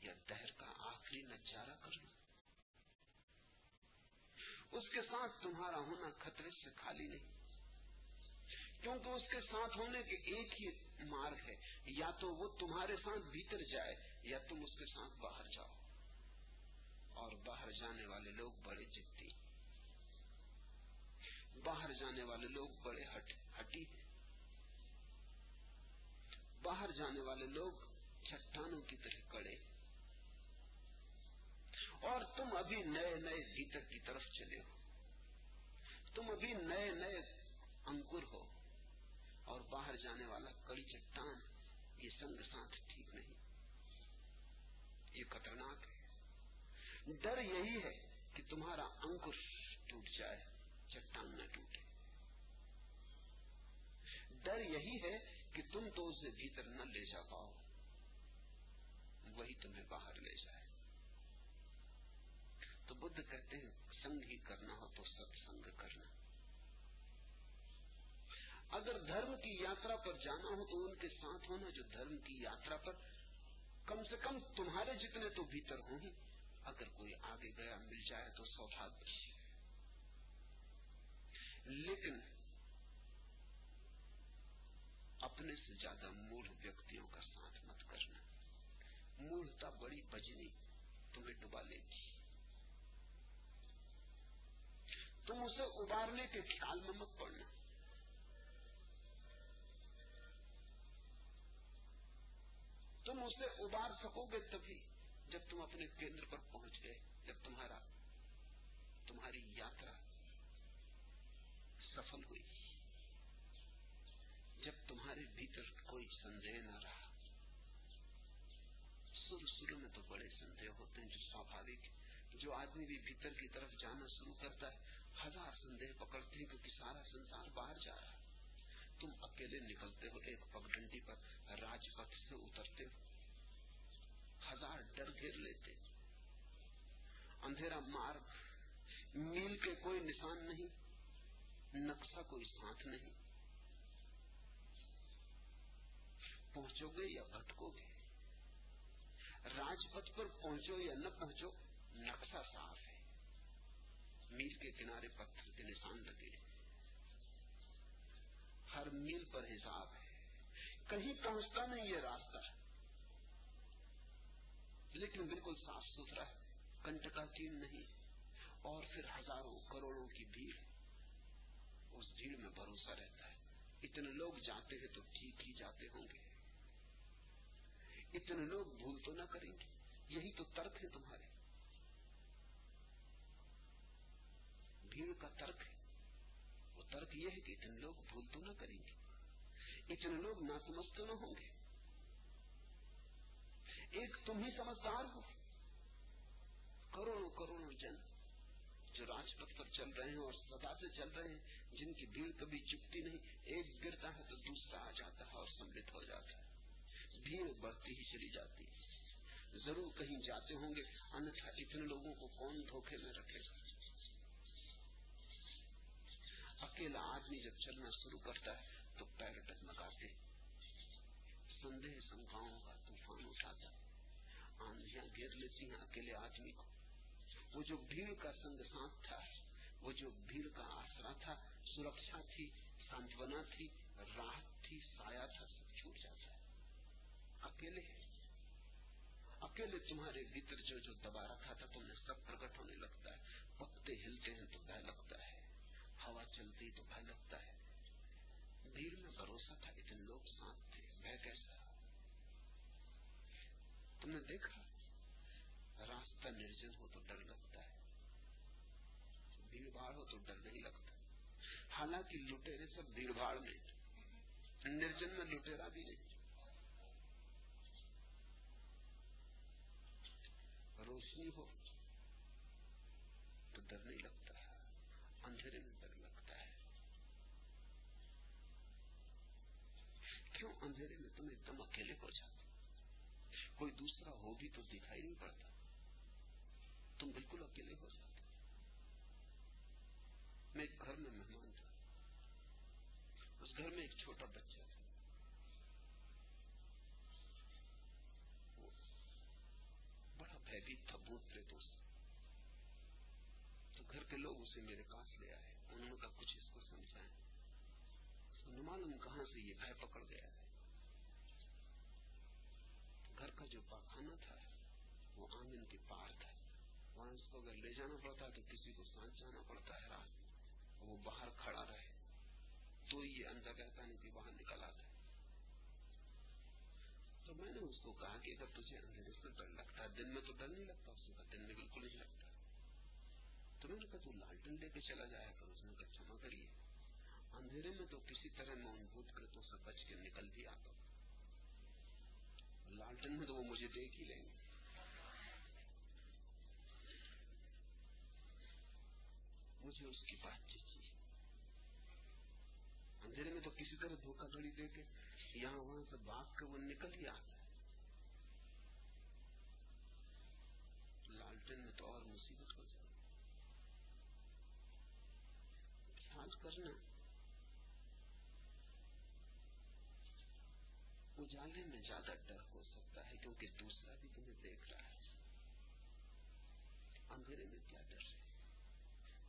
یا دہر کا آخری نظارہ کر لوں۔ اس کے ساتھ تمہارا ہونا خطرے سے خالی نہیں۔ کیونکہ اس کے ساتھ ہونے کے ایک ہی مارگ ہے، یا تو وہ تمہارے ساتھ بھیتر جائے، یا تم اس کے ساتھ باہر جاؤ۔ اور باہر جانے والے لوگ بڑے جدی۔ باہر جانے والے لوگ بڑے ہٹ، ہٹی۔ ہیں باہر جانے والے لوگ چٹانوں کی طرح کڑے۔ ہیں اور تم ابھی نئے نئے بھیتر کی طرف چلے ہو۔ تم ابھی نئے نئے انکر ہو۔ اور باہر جانے والا کڑی چٹان یہ سنگ ساتھ ٹھیک نہیں۔ یہ خطرناک ہے۔ ڈر یہی ہے کہ تمہارا انکش ٹوٹ جائے، چٹان نہ ٹوٹے۔ ڈر یہی ہے کہ تم تو اسے بھیتر نہ لے جا پاؤ، وہی تمہیں باہر لے جائے۔ تو بدھ کہتے ہیں، سنگ ہی کرنا ہو تو سب سنگ کرنا۔ اگر دھرم کی یاترا پر جانا ہو تو ان کے ساتھ ہونا، جو دھرم کی یاترا پر کم سے کم تمہارے جتنے تو بھیتر ہوں ہی اگر کوئی آگے گیا، مل جائے تو سوبھاگیہ لیکن اپنے سے زیادہ مول ویکتوں کا ساتھ مت کرنا۔ مولتا بڑی بجنی تمہیں ڈبا لے گی۔ تم اسے ابارنے کے خیال میں مت پڑنا۔ تم اسے ابار سکو گے تبھی جب تم اپنے کیندر پر پہنچ گئے، جب تمہارا تمہاری یاترا سفل ہوئی۔ جب تمہارے بھیتر کوئی سندے نہ رہا۔ شروع شروع میں تو بڑے سندے ہوتے ہیں جو سوبھاوک جو آدمی بھی بھیتر کی طرف جانا شروع کرتا ہے۔ ہزار سندے پکڑتے کیونکہ سارا سنسار باہر جا رہا ہے۔ تم اکیلے نکلتے ہو، ایک پگڈنڈی پر راج پتھ سے اترتے ہو۔ ہزار ڈر گھیر لیتے۔ اندھیرا مارگ میل کے کوئی نشان نہیں، نقشہ کوئی ساتھ نہیں۔ پہنچو گے یا بھٹکو گے راج پتھ پر پہنچو یا نہ پہنچو، نقشہ صاف۔ میل کے کنارے پتھر کے نشان لگے ہر میل پر حساب ہے۔ کہیں پہنچتا نہیں یہ راستہ۔ لیکن بالکل صاف ستھرا ہے۔ کنٹکا تین نہیں۔ اور پھر ہزاروں کروڑوں کی بھیڑ۔ اس بھیڑ میں بھروسہ رہتا ہے۔ اتنے لوگ جاتے ہیں تو ٹھیک ہی جاتے ہوں گے۔ اتنے لوگ بھول تو نہ کریں گے۔ یہی تو ترک ہے تمہارے کثیر کا ترک ہے۔ وہ ترک یہ ہے کہ اتنے لوگ بھول تو نہ کریں گے۔ اتنے لوگ نہ سمجھ تو نہ ہوں گے۔ ایک تم ہی سمجھدار ہو۔ کروڑوں کروڑوں جن جو راجپتھ پر چل رہے ہیں اور سدا سے چل رہے ہیں، جن کی بھیڑ کبھی چپتی نہیں، ایک گرتا ہے تو دوسرا آ جاتا ہے اور سملت ہو جاتا ہے۔ بھیڑ بڑھتی ہی چلی جاتی ہے۔ ضرور کہیں جاتے ہوں گے، انتھا اتنے لوگوں کو کون دھوکے میں رکھے گا؟ اکیلا آدمی جب چلنا شروع کرتا ہے تو پیر ٹکمکاتے سندے سمکاؤں کا طوفان اٹھاتا آندیاں گھیر لیتی ہیں اکیلے آدمی کو۔ وہ جو بھیڑ کا سنگ ساتھ تھا، وہ جو بھیڑ کا آسرا تھا، سرکشا تھی، سانتونا تھی راحت تھی، سایہ تھا، سب چھوٹ جاتا ہے۔ اکیلے اکیلے تمہارے بھیتر جو جو دبا رکھا تھا، تمہیں سب پرکٹ ہونے لگتا ہے۔ پتے ہلتے ہیں تو بہ لگتا ہے۔ ہوا چلتی تو بھر لگتا ہے۔ بھیڑ میں بھروسہ تھا، اتنے لوگ ساتھ تھے، میں کیسا؟ تم نے دیکھا؟ راستہ نرجن ہو تو ڈر لگتا ہے بھیڑ بھاڑ ہو تو ڈر نہیں لگتا۔ حالانکہ لٹیرے سب بھیڑ بھاڑ میں نرجن میں لٹیرا بھی نہیں۔ روشنی ہو تو ڈر نہیں لگتا۔ اندھیرے میں کیوں اندھیرے میں تم ایک دم اکیلے پڑ جاتے کوئی دوسرا ہو بھی تو دکھائی نہیں پڑتا۔ تم بالکل اکیلے ہو جاتے میں ایک گھر میں مہمان تھا۔ اس گھر میں ایک چھوٹا بچہ تھا۔ بڑا بھیبیت تھا بھوت پریتوں تو گھر کے لوگ اسے میرے پاس لے آئے۔ انہوں نے کہا، کچھ تو کہاں سے یہ بھائی پکڑ گیا ہے؟ گھر کا جو پاخانہ تھا، وہ آنگن کے پار تھا۔ وہاں اس کو اگر لے جانا پڑتا تو کسی کو سانس جانا پڑتا ہے رات وہ باہر کھڑا رہے۔ تو یہ اندر کہتا نہیں کہ باہر نکل آتا ہے۔ تو میں نے اس کو کہا کہ اگر تجھے اندھیرے سے ڈر لگتا ہے، دن میں تو ڈر نہیں لگتا، اس کا دن میں بالکل نہیں لگتا۔ تو میں نے کہا تو لالٹن لے کے چلا جایا کر اس نے کہا کریے۔ اندھیرے میں تو کسی طرح میں ان بھوت کرتوں سے بچ کے نکل بھی آتا ہوں لالٹن میں تو وہ مجھے دیکھ ہی لیں گے۔ مجھے اس کی بات چاہیے اندھیرے میں تو کسی طرح دھوکا دھڑی دے کے یہاں وہاں سے بھاگ کے وہ نکل ہی آتا ہے۔ لالٹن میں تو اور مصیبت ہو جائے۔ خیال کرنا۔ اجالے میں زیادہ ڈر ہو سکتا ہے کیونکہ دوسرا بھی تمہیں دیکھ رہا ہے۔ اندھیرے میں کیا ڈر ہے؟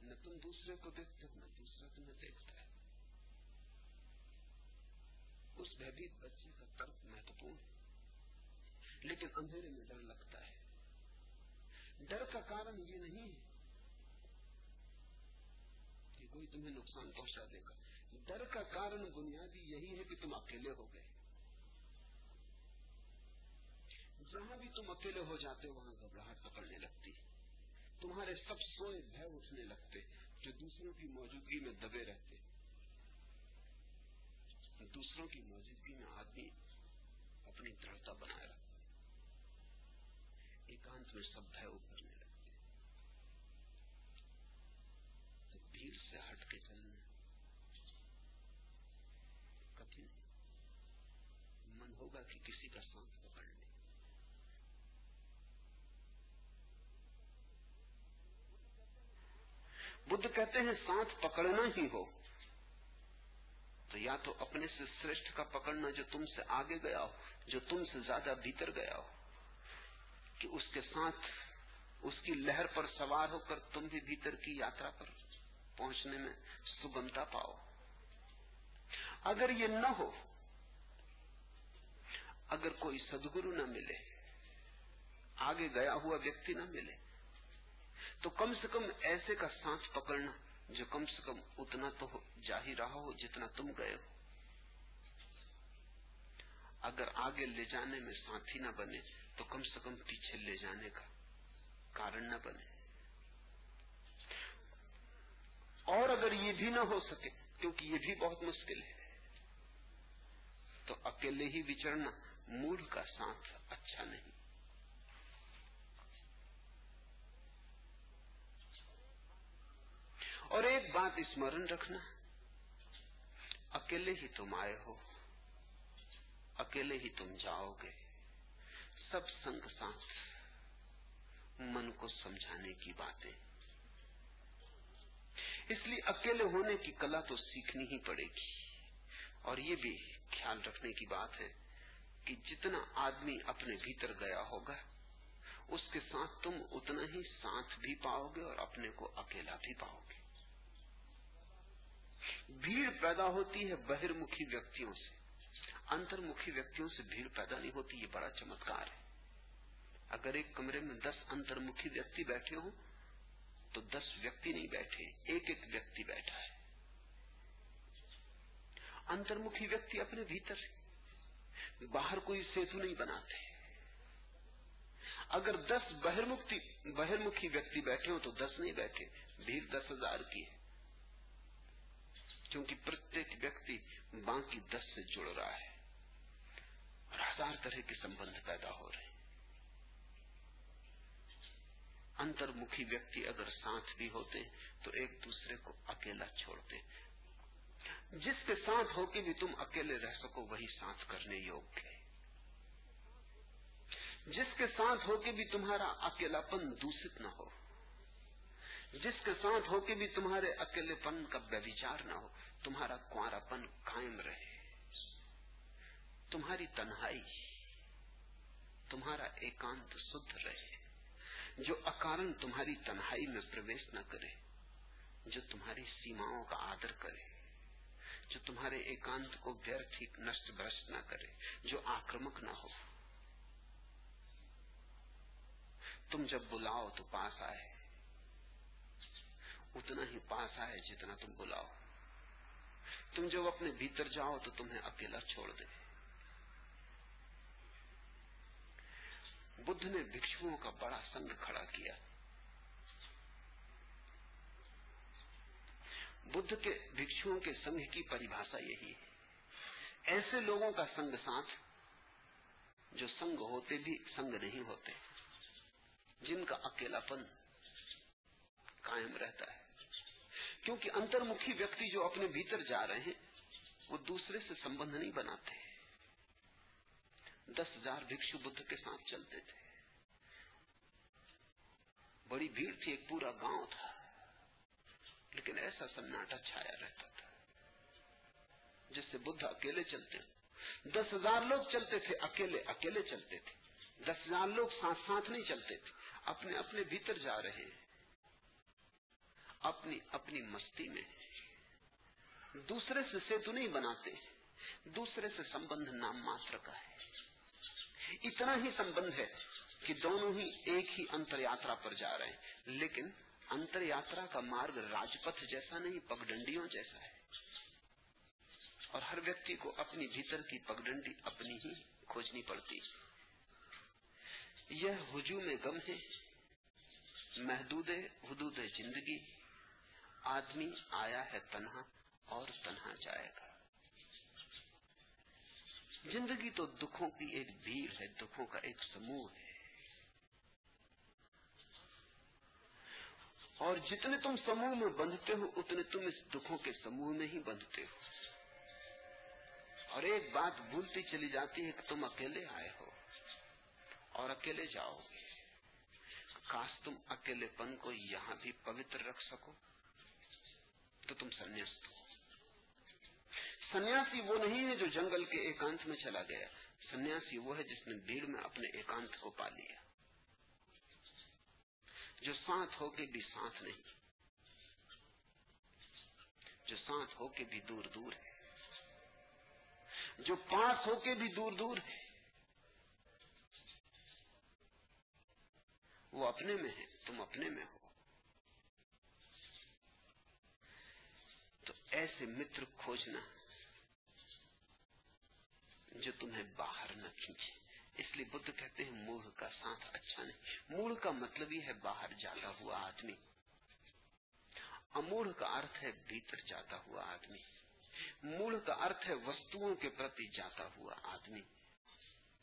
نہ تم دوسرے کو دیکھتے ہو، نہ دوسرا تمہیں دیکھتا ہے۔ اس بہبیت بچے کا ترک مہتوپورن ہے۔ لیکن اندھیرے میں ڈر لگتا ہے۔ ڈر کا کارن یہ نہیں ہے کہ کوئی تمہیں نقصان پہنچا دے گا۔ ڈر کا کارن بنیادی یہی ہے کہ تم اکیلے ہو گئے۔ جہاں بھی تم اکیلے ہو جاتے وہاں گھبراہٹ پکڑنے لگتی تمہارے سب سوئے بھے اٹھنے لگتے جو دوسروں کی موجودگی میں دبے رہتے دوسروں کی موجودگی میں آدمی اپنی دڑھتا بنائے رکھتا ایکانت میں سب بھے ابھرنے لگتے تو بھیڑ سے ہٹ کے چلنا کٹھن من ہوگا کہ کسی کا سانس بدھ کہتے ہیں سانس پکڑنا ہی ہو۔ تو یا تو اپنے سے سرشٹ کا پکڑنا جو تم سے آگے گیا ہو، جو تم سے زیادہ بھیتر گیا ہو، کہ اس کے ساتھ اس کی لہر پر سوار ہو کر تم بھی بھیتر کی یاترا پر پہنچنے میں سگمتا پاؤ۔ اگر یہ نہ ہو، اگر کوئی سدگرو نہ ملے، آگے گیا ہوا ویکتی نہ ملے تو کم سے کم ایسے کا سانس پکڑنا جو کم سے کم اتنا تو جا ہی رہا ہو جتنا تم گئے ہو۔ اگر آگے لے جانے میں ساتھی نہ بنے تو کم سے کم پیچھے لے جانے کا کارن نہ بنے۔ اور اگر یہ بھی نہ ہو سکے، کیونکہ یہ بھی بہت مشکل ہے، تو اکیلے ہی بچرنا مول کا ساتھ اچھا نہیں۔ اور ایک بات اسمرن رکھنا اکیلے ہی تم آئے ہو، اکیلے ہی تم جاؤ گے۔ سب سنگ ساتھ من کو سمجھانے کی باتیں۔ اس لیے اکیلے ہونے کی کلا تو سیکھنی ہی پڑے گی۔ اور یہ بھی خیال رکھنے کی بات ہے کہ جتنا آدمی اپنے بھیتر گیا ہوگا، اس کے ساتھ تم اتنا ہی ساتھ بھی پاؤ گے اور اپنے کو اکیلا بھی پاؤ گے۔ بھیڑ پیدا ہوتی ہے بہرمکھی ویکتیوں سے۔ انترمکھی ویکتیوں سے بھیڑ پیدا نہیں ہوتی، یہ بڑا چمتکار ہے۔ اگر ایک کمرے میں دس انترمکھی ویکتی بیٹھے ہوں، تو دس ویکتی نہیں بیٹھے، ایک ایک ویکتی بیٹھا ہے۔ انترمکھی ویکتی اپنے بھیتر باہر کوئی سیتو نہیں بناتے۔ اگر دس بہرمکھی بہرمکھی ویکتی بیٹھے ہوں تو دس نہیں بیٹھے، بھیڑ دس ہزار کی ہے۔ کیونکہ پرتیک ویکتی باقی دس سے جڑ رہا ہے اور ہزار طرح کے سمبند پیدا ہو رہے ہیں۔ انترمکھی ویکتی اگر ساتھ بھی ہوتے تو ایک دوسرے کو اکیلا چھوڑتے۔ جس کے ساتھ ہو کے بھی تم اکیلے رہ سکو، وہی ساتھ کرنے یوگ ہے جس کے ساتھ ہو کے بھی تمہارا اکیلاپن دوشت نہ ہو جس کے ساتھ ہو کے بھی تمہارے اکیلے پن کا بیچار نہ ہو، تمہارا کنوارا پن قائم رہے۔ تمہاری تنہائی، تمہارا ایکانت شدھ رہے۔ جو اکار تمہاری تنہائی میں پرویش نہ کرے، جو تمہاری سیماؤں کا آدر کرے، جو تمہارے ایکانت کو ویرتھ نشٹ برشٹ نہ کرے، جو آکرمک نہ ہو۔ تم جب بلاؤ تو پاس آئے اتنا ہی پاس آئے جتنا تم بلاؤ۔ تم جب اپنے بھیتر جاؤ تو تمہیں اکیلا چھوڑ دے۔ بدھ نے بھکشوؤں کا بڑا سنگ کھڑا کیا۔ بدھ کے بھکشوؤں کے سنگ کی پریبھاشا یہی ہے۔ ایسے لوگوں کا سنگ ساتھ، جو سنگ ہوتے بھی سنگ نہیں ہوتے، جن کا اکیلا پن قائم رہتا ہے۔ کیونکہ انترمکھی ویکتی جو اپنے بھیتر جا رہے ہیں، وہ دوسرے سے سمبندھ نہیں بناتے۔ دس ہزار بھکشو بدھ کے ساتھ چلتے تھے۔ بڑی بھیڑ تھی، ایک پورا گاؤں تھا۔ لیکن ایسا سناٹا چھایا رہتا تھا، جس سے بدھ اکیلے چلتے۔ ہیں دس ہزار لوگ چلتے تھے، اکیلے اکیلے چلتے تھے۔ دس ہزار لوگ ساتھ ساتھ نہیں چلتے تھے، اپنے اپنے بھیتر جا رہے ہیں۔ اپنی اپنی مستی میں دوسرے سے سیتو نہیں بناتے، دوسرے سے سمبند نام ماتر کا ہے۔ اتنا ہی سمبند ہے کہ دونوں ہی ایک ہی انتر یاترا پر جا رہے ہیں۔ لیکن انتر یاترا کا مارگ راجپتھ جیسا نہیں، پگڈنڈیوں جیسا ہے۔ اور ہر ویکتی کو اپنی بھیتر کی پگڈنڈی اپنی ہی کھوجنی پڑتی۔ یہ ہجوم غم ہے، محدود حدود زندگی آدمی آیا ہے تنہا اور تنہا جائے گا۔ زندگی تو دکھوں کی ایک بھیڑ ہے، دکھوں کا ایک سموہ ہے۔ اور جتنے تم سموہ میں بندھتے ہو، اتنے تم اس دکھوں کے سموہ میں ہی بندھتے ہو۔ اور ایک بات بھولتی چلی جاتی ہے کہ تم اکیلے آئے ہو اور اکیلے جاؤ گے۔ کاش تم اکیلے پن کو یہاں بھی پوتر رکھ سکو۔ تو تم سنیاست ہو۔ سنیاسی وہ نہیں ہے جو جنگل کے ایکانت میں چلا گیا۔ سنیاسی وہ ہے جس نے بھیڑ میں اپنے ایکانت کو پا لیا۔ جو ساتھ ہو کے بھی ساتھ نہیں۔ جو ساتھ ہو کے بھی دور دور ہے۔ جو پاس ہو کے بھی دور دور ہے۔ وہ اپنے میں ہے، تم اپنے میں ہو۔ ایسے متر کھوجنا جو تمہیں باہر نہ کھینچے۔ اس لیے بدھ کہتے ہیں موڑ کا ساتھ اچھا نہیں۔ موڑ کا مطلب یہ ہے باہر جاتا ہوا آدمی۔ اموڑ کا ارتھ ہے بھیتر جاتا ہوا آدمی۔ موڑ کا ارتھ ہے وستوؤں کے پرتی جاتا ہوا آدمی۔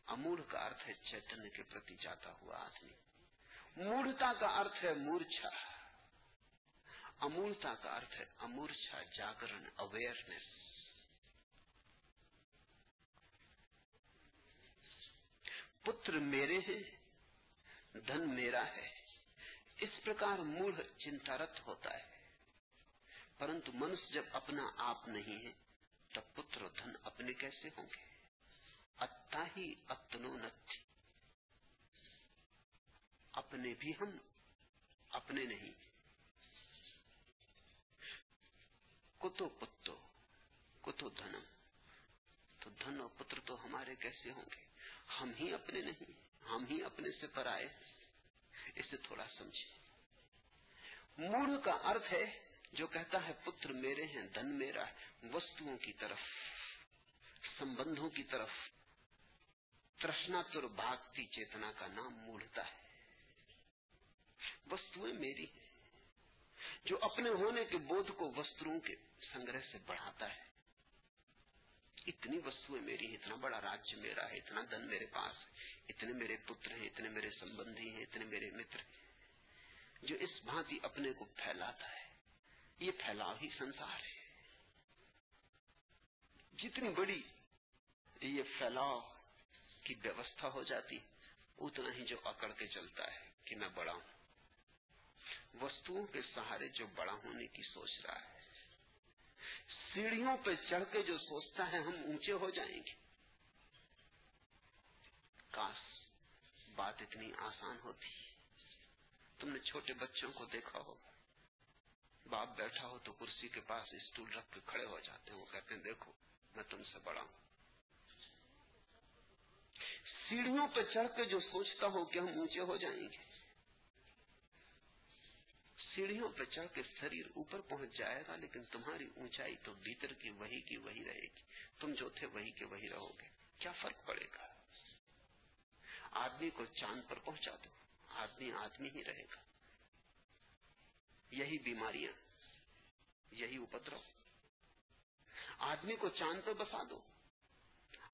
اموڑ کا ارتھ ہے چیتن کے پرتی جاتا ہوا آدمی۔ موڑتا کا ارتھ ہے مورچھا۔ امولتا کا ارتھ ہے، امورچھا، جاگرن اویئرنیس پتر میرے ہیں، دھن میرا ہے۔ اس پرکار مور چنتارت ہوتا ہے۔ پرنتو منس جب اپنا آپ نہیں ہے، تب پتر و دھن اپنے کیسے ہوں گے؟ اتا ہی اتنونت اپنے بھی ہم، اپنے نہیں۔ کتو پتو کتو دھنم تو دھن اور پتر تو ہمارے کیسے ہوں گے ہم ہی اپنے نہیں ہم ہی اپنے سے پرائے اسے تھوڑا سمجھے مور کا ارتھ ہے جو کہتا ہے پتر میرے ہیں دھن میرا وستوؤں کی طرف سمبندوں کی طرف ترسنا تر بھاگتی چیتنا کا نام مورتا ہے وستویں میری ہیں جو اپنے ہونے کے بودھ کو وستروں کے سنگرہ سے بڑھاتا ہے۔ اتنی وسویں میری اتنا بڑا راجیہ میرا ہے، اتنا دن میرے پاس ہے، اتنے میرے پتر ہیں، اتنے میرے سمبندھی ہیں، اتنے میرے متر ہیں۔ جو اس بھانتی اپنے کو پھیلاتا ہے، یہ پھیلاؤ ہی سنسار ہے۔ جتنی بڑی یہ پھیلاؤ کی ویوستھا ہو جاتی، اتنا ہی جو اکڑ کے چلتا ہے کہ میں بڑا ہوں۔ وستوؤں کے سہارے جو بڑا ہونے کی سوچ رہا ہے۔ سیڑھیوں پہ چڑھ کے جو سوچتا ہے، ہم اونچے ہو جائیں گے۔ کاش بات اتنی آسان ہوتی۔ تم نے چھوٹے بچوں کو دیکھا ہو باپ بیٹھا ہو تو کرسی کے پاس اسٹول رکھ کے کھڑے ہو جاتے ہیں۔ وہ کہتے ہیں، دیکھو، میں تم سے بڑا ہوں۔ سیڑھیوں پہ چڑھ کے جو سوچتا ہو کہ ہم اونچے ہو جائیں گے۔ سیڑھیوں پہ چڑھ کے شریر اوپر پہنچ جائے گا، لیکن تمہاری اونچائی تو بھیتر کی وہی کی وہی رہے گی۔ تم جو تھے وہی کے وہی رہو گے۔ کیا فرق پڑے گا؟ آدمی کو چاند پر پہنچا دو۔ آدمی آدمی ہی رہے گا۔ یہی بیماریاں، یہی اپدرو۔ آدمی کو چاند پر بسا دو۔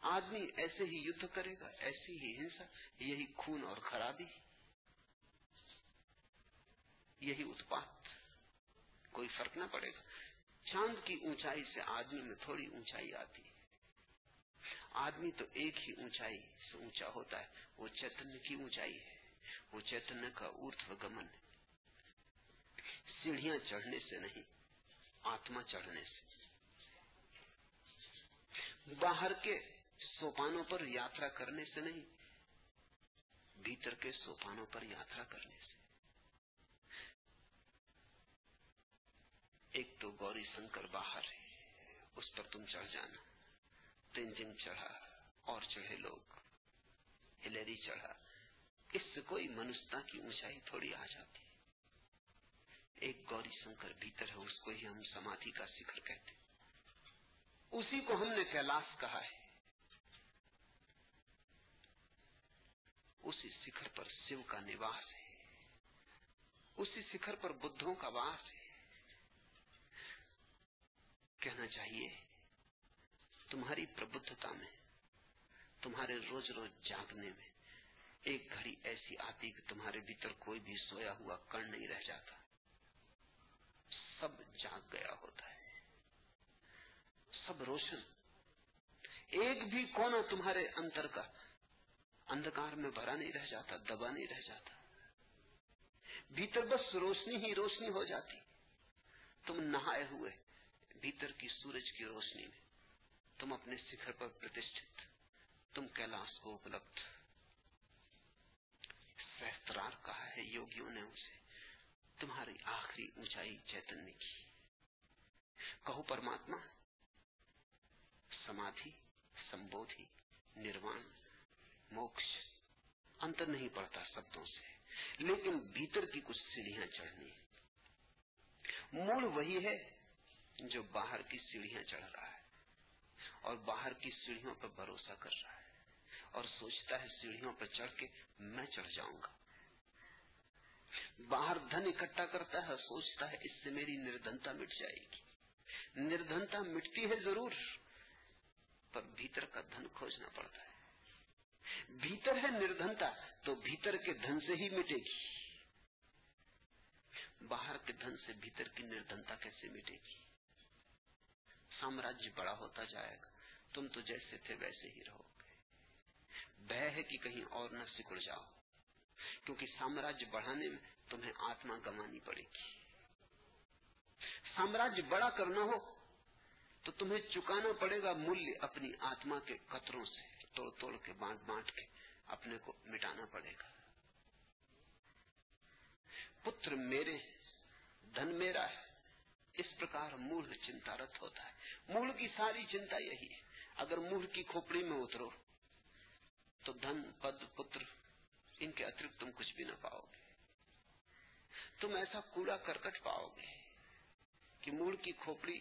آدمی ایسے ہی یدھ کرے گا، ایسی ہی ہنسا، یہی خون اور خرابی۔ یہی اتپات کوئی فرق نہ پڑے گا۔ چاند کی اونچائی سے آدمی میں تھوڑی اونچائی آتی ہے۔ آدمی تو ایک ہی اونچائی سے اونچا ہوتا ہے، وہ چیتن کی اونچائی ہے۔ وہ چیتن کا ارتھ گمن ہے۔ سیڑھیاں چڑھنے سے نہیں، آتما چڑھنے سے۔ باہر کے سوپانوں پر یاترا کرنے سے نہیں، بھیتر کے سوپانوں پر یاترا کرنے سے۔ ایک تو گوری شنکر باہر ہے، اس پر تم چڑھ جانا۔ پنجن چڑھا، اور چڑھے لوگ۔ ہلیری چڑھا، اس سے کوئی منستا کی اونچائی تھوڑی آ جاتی۔ ایک گوری شنکر بھیتر ہے، اس کو ہی ہم سمادھی کا شکر کہتے اسی کو ہم نے کیلاش کہا ہے۔ اسی شکھر پر شیو کا نواس ہے۔ اسی شکھر پر بدھوں کا واس ہے۔ کہنا چاہیے، تمہاری پربدھتا میں، تمہارے روز روز جاگنے میں، ایک گھڑی ایسی آتی کہ تمہارے بھیتر کوئی بھی سویا ہوا کر نہیں رہ جاتا۔ سب جاگ گیا ہوتا ہے۔ سب روشن۔ ایک بھی کونا تمہارے انتر کا اندھکار میں بھرا نہیں رہ جاتا، دبا نہیں رہ جاتا۔ بھیتر بس روشنی ہی روشنی ہو جاتی۔ تم نہائے ہوئے بھیتر کی سورج کی روشنی میں تم اپنے شکھر پر پرتشٹھت، تم کیلاش کو اپلبد سہسترار کہا ہے یوگیوں نے اسے، تمہاری آخری اونچائی چیتنیہ کی۔ کہو پرماتما، سمادھی، سمبودھی، نروان، موکش، انتر نہیں پڑتا شبدوں سے، لیکن بھیتر کی کچھ سیڑھیاں چڑھنی۔ موڑ وہی ہے جو باہر کی سیڑھیاں چڑھ رہا ہے اور باہر کی سیڑھیوں پر بھروسہ کر رہا ہے اور سوچتا ہے سیڑھیوں پر چڑھ کے میں چڑھ جاؤں گا۔ باہر دھن اکٹھا کرتا ہے سوچتا ہے اس سے میری نردنتا مٹ جائے گی۔ نردنتا مٹتی ہے ضرور، پر بھیتر کا دھن کھوجنا پڑتا ہے۔ بھیتر ہے نردنتا تو بھیتر کے دھن سے ہی مٹے گی۔ باہر کے دھن سے بھیتر کی نردنتا کیسے مٹے گی؟ سامراجیہ جی بڑا ہوتا جائے گا۔ تم تو جیسے تھے ویسے ہی رہو گے۔ بہ ہے کہ کہیں اور نہ سکڑ جاؤ۔ کیونکہ سامراجیہ بڑھانے میں تمہیں آتما گنوانی پڑے گی۔ سامراجیہ بڑا کرنا ہو تو تمہیں چکانا پڑے گا ملیہ اپنی آتما کے قطروں سے، توڑ توڑ کے، بانٹ بانٹ کے اپنے کو مٹانا پڑے گا۔ پتر میرے، دھن میرا ہے۔ اس پرکار موڑ چنتارت ہوتا ہے۔ مول کی ساری چنتا یہی ہے۔ اگر مول کی کھوپڑی میں اترو، تو دھن، پد، پتر، ان کے اترکت تم کچھ بھی نہ پاؤ گے۔ تم ایسا کوڑا کرکٹ پاؤ گے کہ موڑ کی کھوپڑی،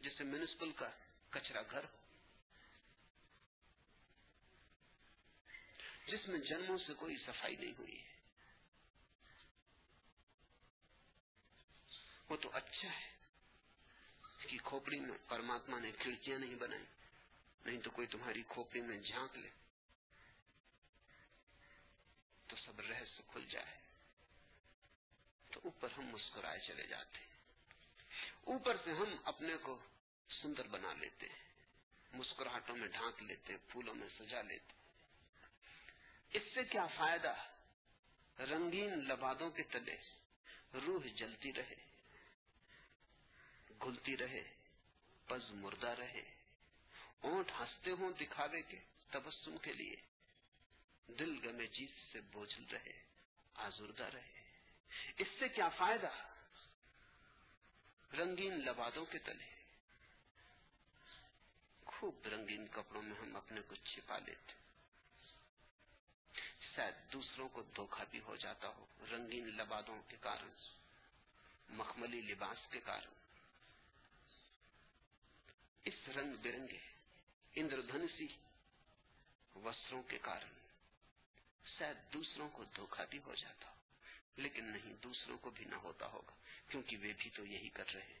جیسے میونسپل کا کچرا گھر ہو، جس میں جنموں سے کوئی صفائی نہیں ہوئی ہے۔ وہ تو اچھا ہے۔ کی کھوپڑی میں پرماتما نے کھڑکیاں نہیں بنائی۔ نہیں تو کوئی تمہاری کھوپڑی میں جھانک لے۔ تو سب رہس کھل جائے۔ تو اوپر ہم مسکرائے چلے جاتے اوپر سے ہم اپنے کو سندر بنا لیتے ہیں۔ مسکراہٹوں میں ڈھانک لیتے پھولوں میں سجا لیتے اس سے کیا فائدہ؟ رنگین لبادوں کے تلے روح جلتی رہے۔ کھلتی رہے، پز مردہ رہے۔ اونٹ ہنستے ہوں دکھاوے کے تبسم کے لیے۔ دل گمے چیز سے بوجھل رہے، آزردہ رہے۔ اس سے کیا فائدہ؟ رنگین لبادوں کے تلے۔ خوب رنگین کپڑوں میں ہم اپنے کو چھپا لیتے۔ شاید دوسروں کو دھوکا بھی ہو جاتا ہو رنگین لبادوں کے کارن، مخملی لباس کے کارن۔ اس رنگ برنگے اندردھنسی وسروں کے کارن۔ شاید دوسروں کو دھوکہ بھی ہو جاتا ہو، لیکن نہیں، دوسروں کو بھی نہ ہوتا ہوگا، کیونکہ وہ بھی تو یہی کر رہے ہیں۔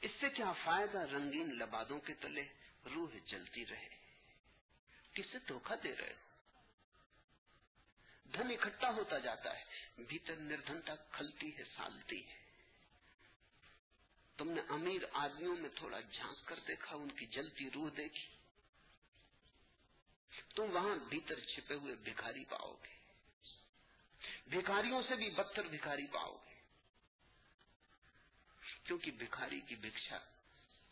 اس سے کیا فائدہ رنگین لبادوں کے تلے روح جلتی رہے؟ کسے دھوکہ دے رہے ہو؟ دھن اکٹھا ہوتا جاتا ہے۔ بھیتر نردھنتا کھلتی ہے، سالتی ہے۔ تم نے امیر آدمیوں میں تھوڑا جھانک کر دیکھا، ان کی جلتی روح دیکھی۔ تم وہاں بھیتر چھپے ہوئے بھکاری پاؤ گے۔ بھکاریوں سے بھی بدتر بھکاری پاؤ گے۔ کیونکہ بھکاری کی بھکشا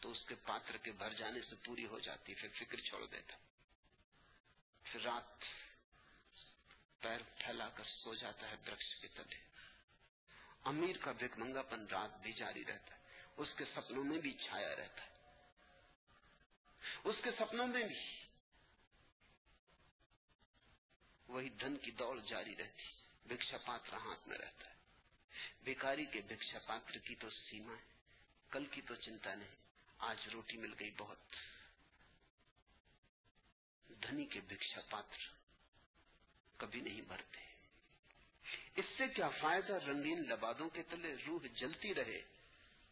تو اس کے پاتر کے بھر جانے سے پوری ہو جاتی، پھر فکر چھوڑ دیتا۔ پھر رات پیر پھیلا کر سو جاتا ہے درخت کے تلے۔ امیر کا بھکمنگا پن رات بھی جاری رہتا ہے۔ اس کے سپنوں میں بھی چھایا رہتا ہے۔ اس کے سپنوں میں بھی۔ وہی دھن کی دوڑ جاری رہتی۔ بھکشا پاتر ہاتھ میں رہتا ہے۔ بیکاری کے بھکشا پاتر کی تو سیما ہے۔ کل کی تو چنتا نہیں۔ آج روٹی مل گئی بہت۔ دھنی کے بھکشا پاتر۔ کبھی نہیں بھرتے اس سے کیا فائدہ رنگین لبادوں کے تلے روح جلتی رہے،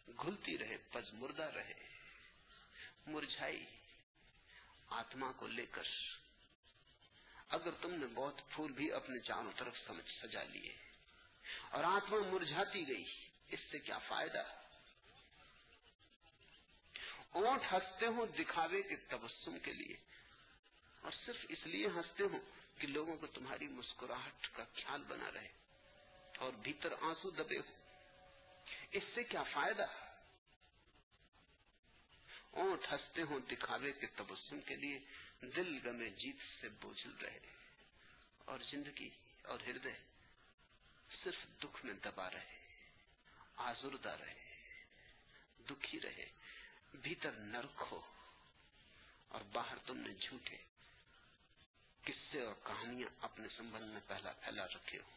گھلتی رہے، پز مردہ رہے۔ مرجھائی، آتما کو لے کر اگر تم نے بہت پھول بھی اپنے چاروں طرف سمجھ سجا لیے اور آتما مرجھاتی گئی، اس سے کیا فائدہ؟ اونٹ ہنستے ہو دکھاوے کے تبسم کے لیے، اور صرف اس لیے ہنستے ہو کہ لوگوں کو تمہاری مسکراہٹ کا خیال بنا رہے اور بھیتر آنسو دبے ہو اس سے کیا فائدہ؟ اونٹ ہنستے ہوں دکھاوے کے تبسم کے لیے دل گمے جیت سے بوجھل رہے اور زندگی اور ہردے صرف دکھ میں دبا رہے، آزردہ رہے، دکھی رہے، بھیتر نرک ہو اور باہر تم نے جھوٹے قصے اور کہانیاں اپنے سمبندھ میں پہلا پھیلا رکھے ہو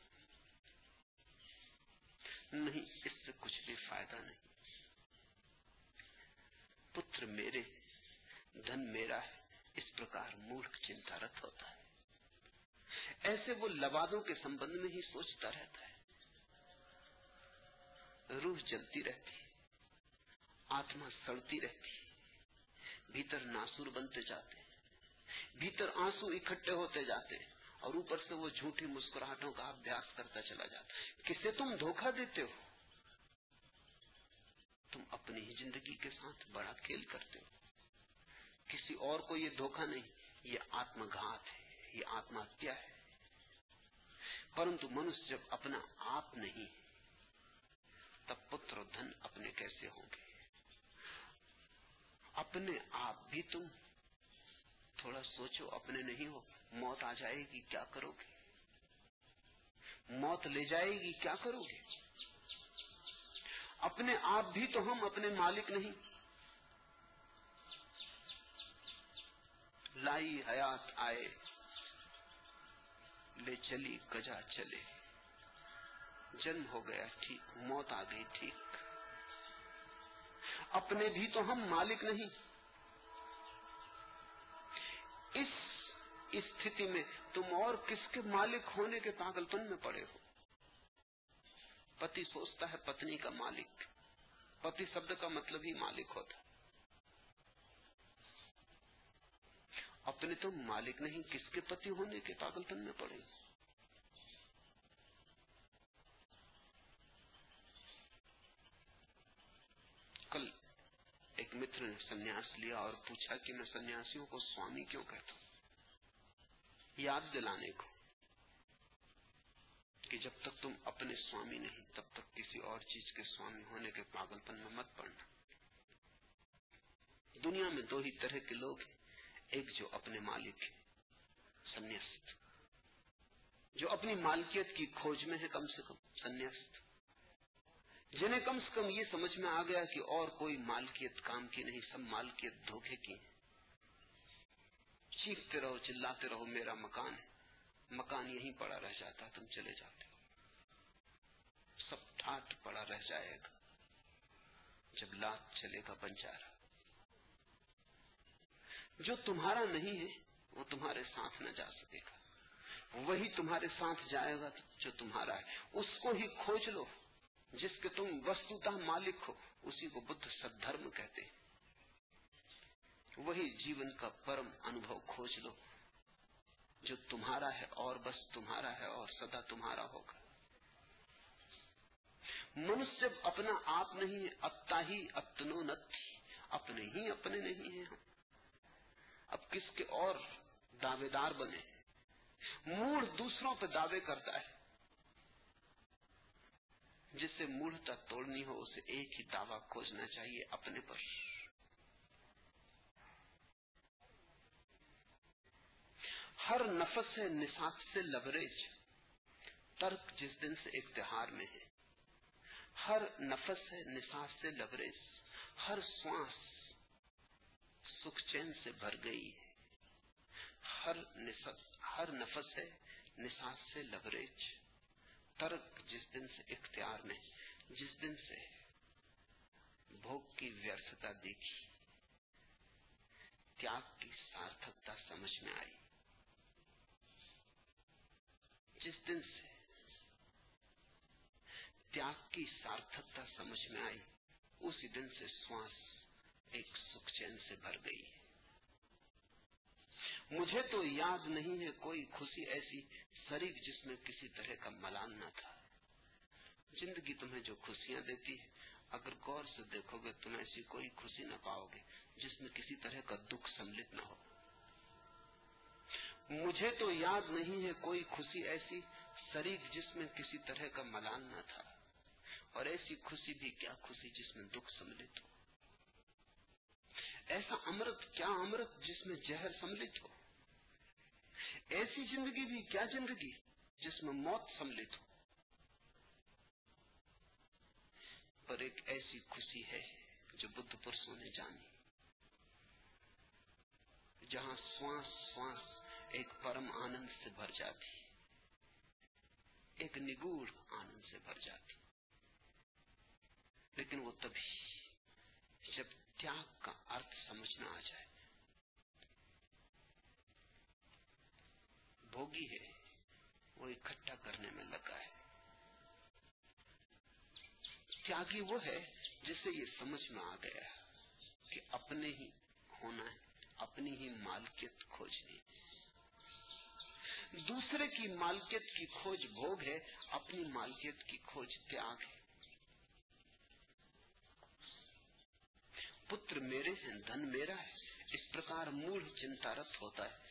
نہیں، اس سے کچھ بھی فائدہ نہیں۔ پتر میرے، دھن میرا ہے اس پرکار مورکھ چنتا رت ہوتا ہے۔ ایسے وہ لوادوں کے سمبند میں ہی سوچتا رہتا ہے۔ روح جلتی رہتی آتما سڑتی رہتی بھیتر ناسور بنتے جاتے بھیتر آنسو اکٹھے ہوتے جاتے ہیں اور اوپر سے وہ جھوٹی مسکراہٹوں کا ابیاس کرتا چلا جاتا کسے تم دھوکہ دیتے ہو؟ تم اپنی ہی زندگی کے ساتھ بڑا کھیل کرتے ہو۔ کسی اور کو یہ دھوکہ نہیں، یہ آتم گھات ہے، یہ آتم ہتیا ہے۔ پرنتو منش جب اپنا آپ نہیں، تب پتر و دھن اپنے کیسے ہوں گے؟ اپنے آپ بھی تم تھوڑا سوچو، اپنے نہیں ہو، موت آ جائے گی، کیا کرو گے؟ موت لے جائے گی، کیا کرو گے؟ اپنے آپ بھی تو ہم اپنے مالک نہیں۔ لائی حیات آئے، لے چلی، گجا چلے۔ جنم ہو گیا، ٹھیک، موت آ گئی، ٹھیک۔ اپنے بھی تو ہم مالک نہیں۔ اس استھتی میں تم اور کس کے مالک ہونے کے پاگل تم میں پڑے ہو؟ پتی سوچتا ہے پتنی کا مالک۔ پتی شبد کا مطلب ہی مالک ہوتا۔ اپنے تم مالک نہیں، کس کے پتی ہونے کے پاگل تم میں پڑے ہو؟ ایک متر سنیاس لیا اور پوچھا کہ میں سنیاسیوں کو سوامی کیوں کہتا ہوں؟ یاد دلانے کو کہ جب تک تم اپنے سوامی نہیں، تب تک کسی اور چیز کے سوامی ہونے کے پاگل پن میں مت پڑنا۔ دنیا میں دو ہی طرح کے لوگ ہیں، ایک جو اپنے مالک ہیں سنیست جو اپنی مالکیت کی کھوج میں ہے کم سے کم سنیاست۔ جنہیں کم سے کم یہ سمجھ میں آ گیا کہ اور کوئی مالکیت کام کی نہیں، سب مالکیت دھوکے کی چیختے رہو، چلاتے رہو، میرا مکان مکان یہیں پڑا رہ جاتا، تم چلے جاتے ہو۔ سب ٹھاٹ پڑا رہ جائے گا۔ جب لات چلے گا بنجارا جو تمہارا نہیں ہے، وہ تمہارے ساتھ نہ جا سکے گا۔ وہی تمہارے ساتھ جائے گا جو تمہارا ہے۔ اس کو ہی کھوج لو۔ جس کے تم وستوتہ مالک ہو، اسی کو بدھ سد دھرم کہتے ہیں۔ وہی جیون کا پرم انبھو کھوج لو، جو تمہارا ہے اور بس تمہارا ہے اور سدا تمہارا ہوگا۔ منشیہ اپنا آپ نہیں، اپتا ہی اپنو نتھی اپنے ہی اپنے نہیں ہیں اب کس کے اور دعوے دار بنے؟ موڑ دوسروں پہ دعوے کرتا ہے۔ جس سے مورتا توڑنی ہو اسے ایک ہی دعویٰ کھوجنا چاہیے اپنے پر۔ ہر نفس ہے نصاب سے لبریج ترک جس دن سے اقتہار میں ہے۔ ہر نفس ہے نصاب سے لبریز ہر سانس سکھ چین سے بھر گئی ہے۔ ہر نفس, ہر نفس ہے نصاب سے لبریج ترک جس دن سے اختیار میں جس دن سے بھوگ کی ویارتھتا دیکھی، تیاگ کی سارتھکتا سمجھ میں آئی۔ جس دن سے تیاگ کی سارتھکتا سمجھ میں آئی، اسی دن سے سواس ایک سکھ چین سے بھر گئی۔ مجھے تو یاد نہیں ہے کوئی خوشی ایسی شریک جس میں کسی طرح کا ملان نہ تھا۔ زندگی تمہیں جو خوشیاں دیتی ہے، اگر غور سے دیکھو گے تم ایسی کوئی خوشی نہ پاؤ گے جس میں کسی طرح کا دکھ سملت نہ ہو۔ مجھے تو یاد نہیں ہے کوئی خوشی ایسی شریک جس میں کسی طرح کا ملان نہ تھا۔ اور ایسی خوشی بھی کیا خوشی جس میں دکھ سملت ہو؟ ایسا امرت، کیا امرت جس میں زہر سملت ہو؟ ایسی زندگی بھی کیا زندگی جس میں موت سملت ہو؟ پر ایک ایسی خوشی ہے جو بدھ پرسوں نے جانی۔ جہاں سوانس سوانس ایک پرم آنند سے بھر جاتی ایک نگور آنند سے بھر جاتی لیکن وہ تبھی جب تیاگ کا ارتھ سمجھ سمجھنا آ جائے۔ بھوگی ہے، وہ اکٹھا کرنے میں لگا ہے۔ تیاگی وہ ہے جسے یہ سمجھ میں آ گیا کہ اپنے ہی ہونا ہے، اپنی ہی مالکیت کھوجنی دوسرے کی مالکیت کی کھوج بھوگ ہے، اپنی مالکیت کی کھوج تیاگ ہے۔ پتر میرے ہیں، دھن میرا ہے، اس پرکار موڑ چنتا رت ہوتا ہے۔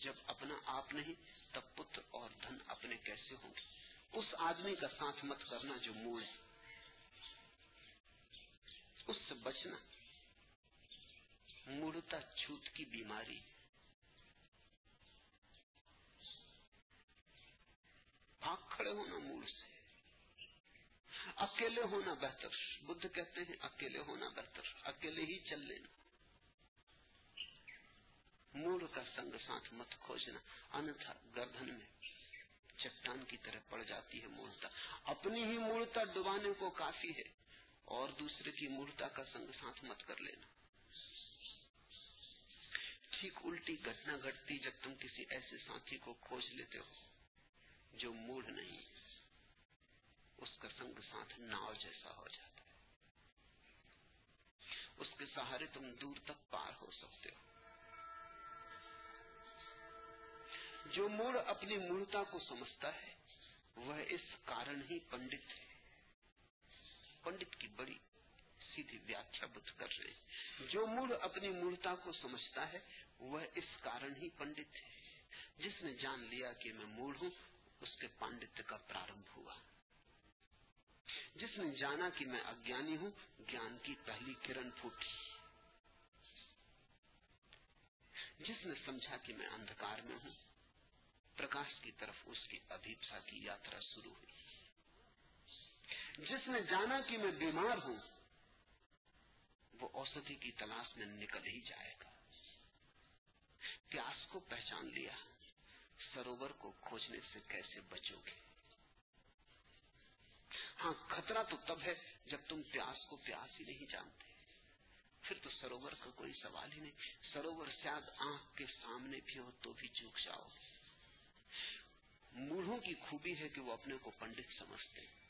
جب اپنا آپ نہیں، تب پتر اور دھن اپنے کیسے ہوں گے؟ اس آدمی کا ساتھ مت کرنا جو موئے اس سے بچنا۔ مورتا چھوت کی بیماری۔ بھاگ کھڑے ہونا موڑ سے۔ اکیلے ہونا بہتر۔ بدھ کہتے ہیں اکیلے ہونا بہتر۔ اکیلے ہی چل لینا۔ مول کا سنگ ساتھ مت کھوجنا انتھا گردن میں چٹان کی طرح پڑ جاتی ہے مورتا اپنی ہی مورتا ڈبانے کو کافی ہے، اور دوسرے کی مورتا کا سنگ ساتھ مت کر لینا۔ ٹھیک الٹی گھٹنا گھٹتی جب تم کسی ایسے ساتھی کو کھوج لیتے ہو جو موڑ نہیں، اس کا سنگ ساتھ ناؤ جیسا ہو جاتا ہے۔ اس کے سہارے تم دور تک پار ہو سکتے ہو۔ جو مور اپنی مورتا کو سمجھتا ہے، وہ اس کارن ہی پنڈت ہے۔ پنڈت کی بڑی سیدھی ویاخیا بت کر رہے ہیں۔ جو مور اپنی مورتا کو سمجھتا ہے، وہ اس کارن ہی پنڈت ہے۔ جس نے جان لیا کہ میں مور ہوں، اس کے پانڈت کا پرارمبھ ہوا۔ جس نے جانا کہ میں اجانی ہوں، گیان کی پہلی کرن پھوٹی۔ جس نے سمجھا کہ میں اندھکار میں ہوں پرکاش کی طرف اس کی ابھیپسا کی یاترا شروع ہوئی۔ جس نے جانا کہ میں بیمار ہوں، وہ اوسطی کی تلاش میں نکل ہی جائے گا۔ پیاس کو پہچان لیا، سروور کو کھوجنے سے کیسے بچو گے؟ ہاں خطرہ تو تب ہے جب تم پیاس کو پیاس ہی نہیں جانتے۔ پھر تو سروور کا کوئی سوال ہی نہیں۔ سروور شاید آنکھ کے سامنے بھی ہو تو بھی چوک جاؤ۔ گے موڑوں کی خوبی ہے کہ وہ اپنے کو پنڈت سمجھتے ہیں۔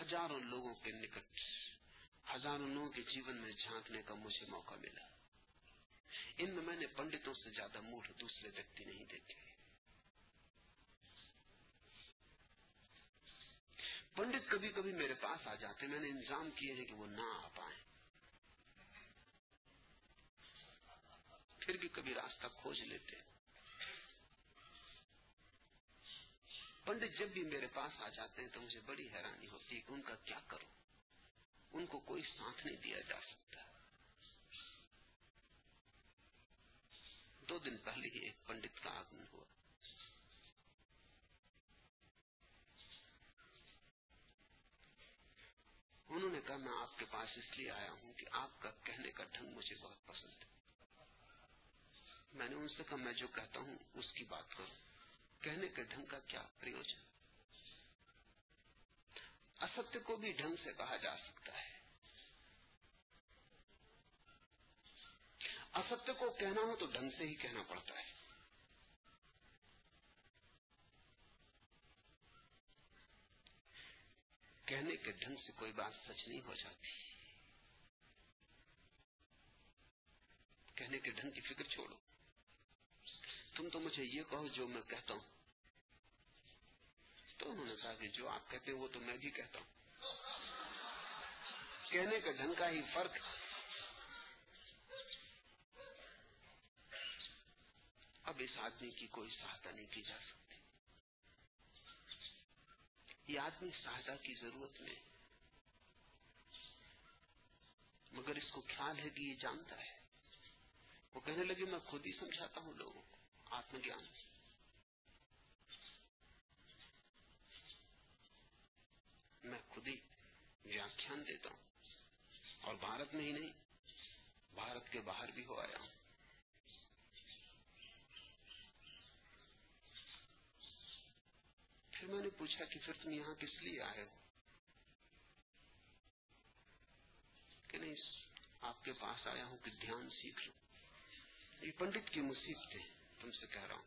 ہزاروں لوگوں کے نکٹ، ہزاروں لوگوں کے جیون میں جھانکنے کا مجھے موقع ملا۔ ان میں میں نے پنڈتوں سے زیادہ موٹ دوسرے ویکتی نہیں دیکھے۔ پنڈت کبھی کبھی میرے پاس آ جاتے میں نے انتظام کیے ہیں کہ وہ نہ آ پائیں۔ پھر بھی کبھی راستہ کھوج لیتے پنڈت جب بھی میرے پاس آ جاتے ہیں تو مجھے بڑی حیرانی ہوتی ہے کہ ان کا کیا کروں؟ ان کو کوئی ساتھ نہیں دیا جا سکتا۔ دو دن پہلے ہی ایک پنڈت کا آگمن ہوا۔ انہوں نے کہا، میں آپ کے پاس اس لیے آیا ہوں کہ آپ کا کہنے کا ڈھنگ مجھے بہت پسند ہے۔ میں نے ان سے کہا، میں جو کہتا ہوں اس کی بات کروں کہنے کے ڈھنگ کا کیا پریوجن؟ اصت کو بھی ڈھنگ سے کہا جا سکتا ہے۔ اصت کو کہنا ہو تو ڈھنگ سے ہی کہنا پڑتا ہے۔ کہنے کے ڈھنگ سے کوئی بات سچ نہیں ہو جاتی۔ کہنے کے ڈھنگ کی فکر چھوڑو۔ تم تو مجھے یہ کہو جو میں کہتا ہوں۔ تو انہوں نے کہا کہ جو آپ کہتے ہیں وہ تو میں بھی کہتا ہوں۔ کہنے کا ڈھنگ کا ہی فرق۔ اب اس آدمی کی کوئی سہایتا نہیں کی جا سکتی۔ یہ آدمی سہایتا کی ضرورت میں۔ مگر اس کو خیال ہے کہ یہ جانتا ہے۔ وہ کہنے لگے، میں خود ہی سمجھاتا ہوں لوگوں کو۔ آتمجان میں خود ہی ویاخان دیتا ہوں۔ اور بھارت میں ہی نہیں، بھارت کے باہر بھی ہو آیا ہوں۔ پھر میں نے پوچھا کہ پھر تم یہاں کس لیے آئے ہو؟ کہ نہیں، آپ کے پاس آیا ہوں کہ دھیان سیکھ لوں۔ یہ پنڈت کی مصیبت ہے تم سے کہہ رہا ہوں۔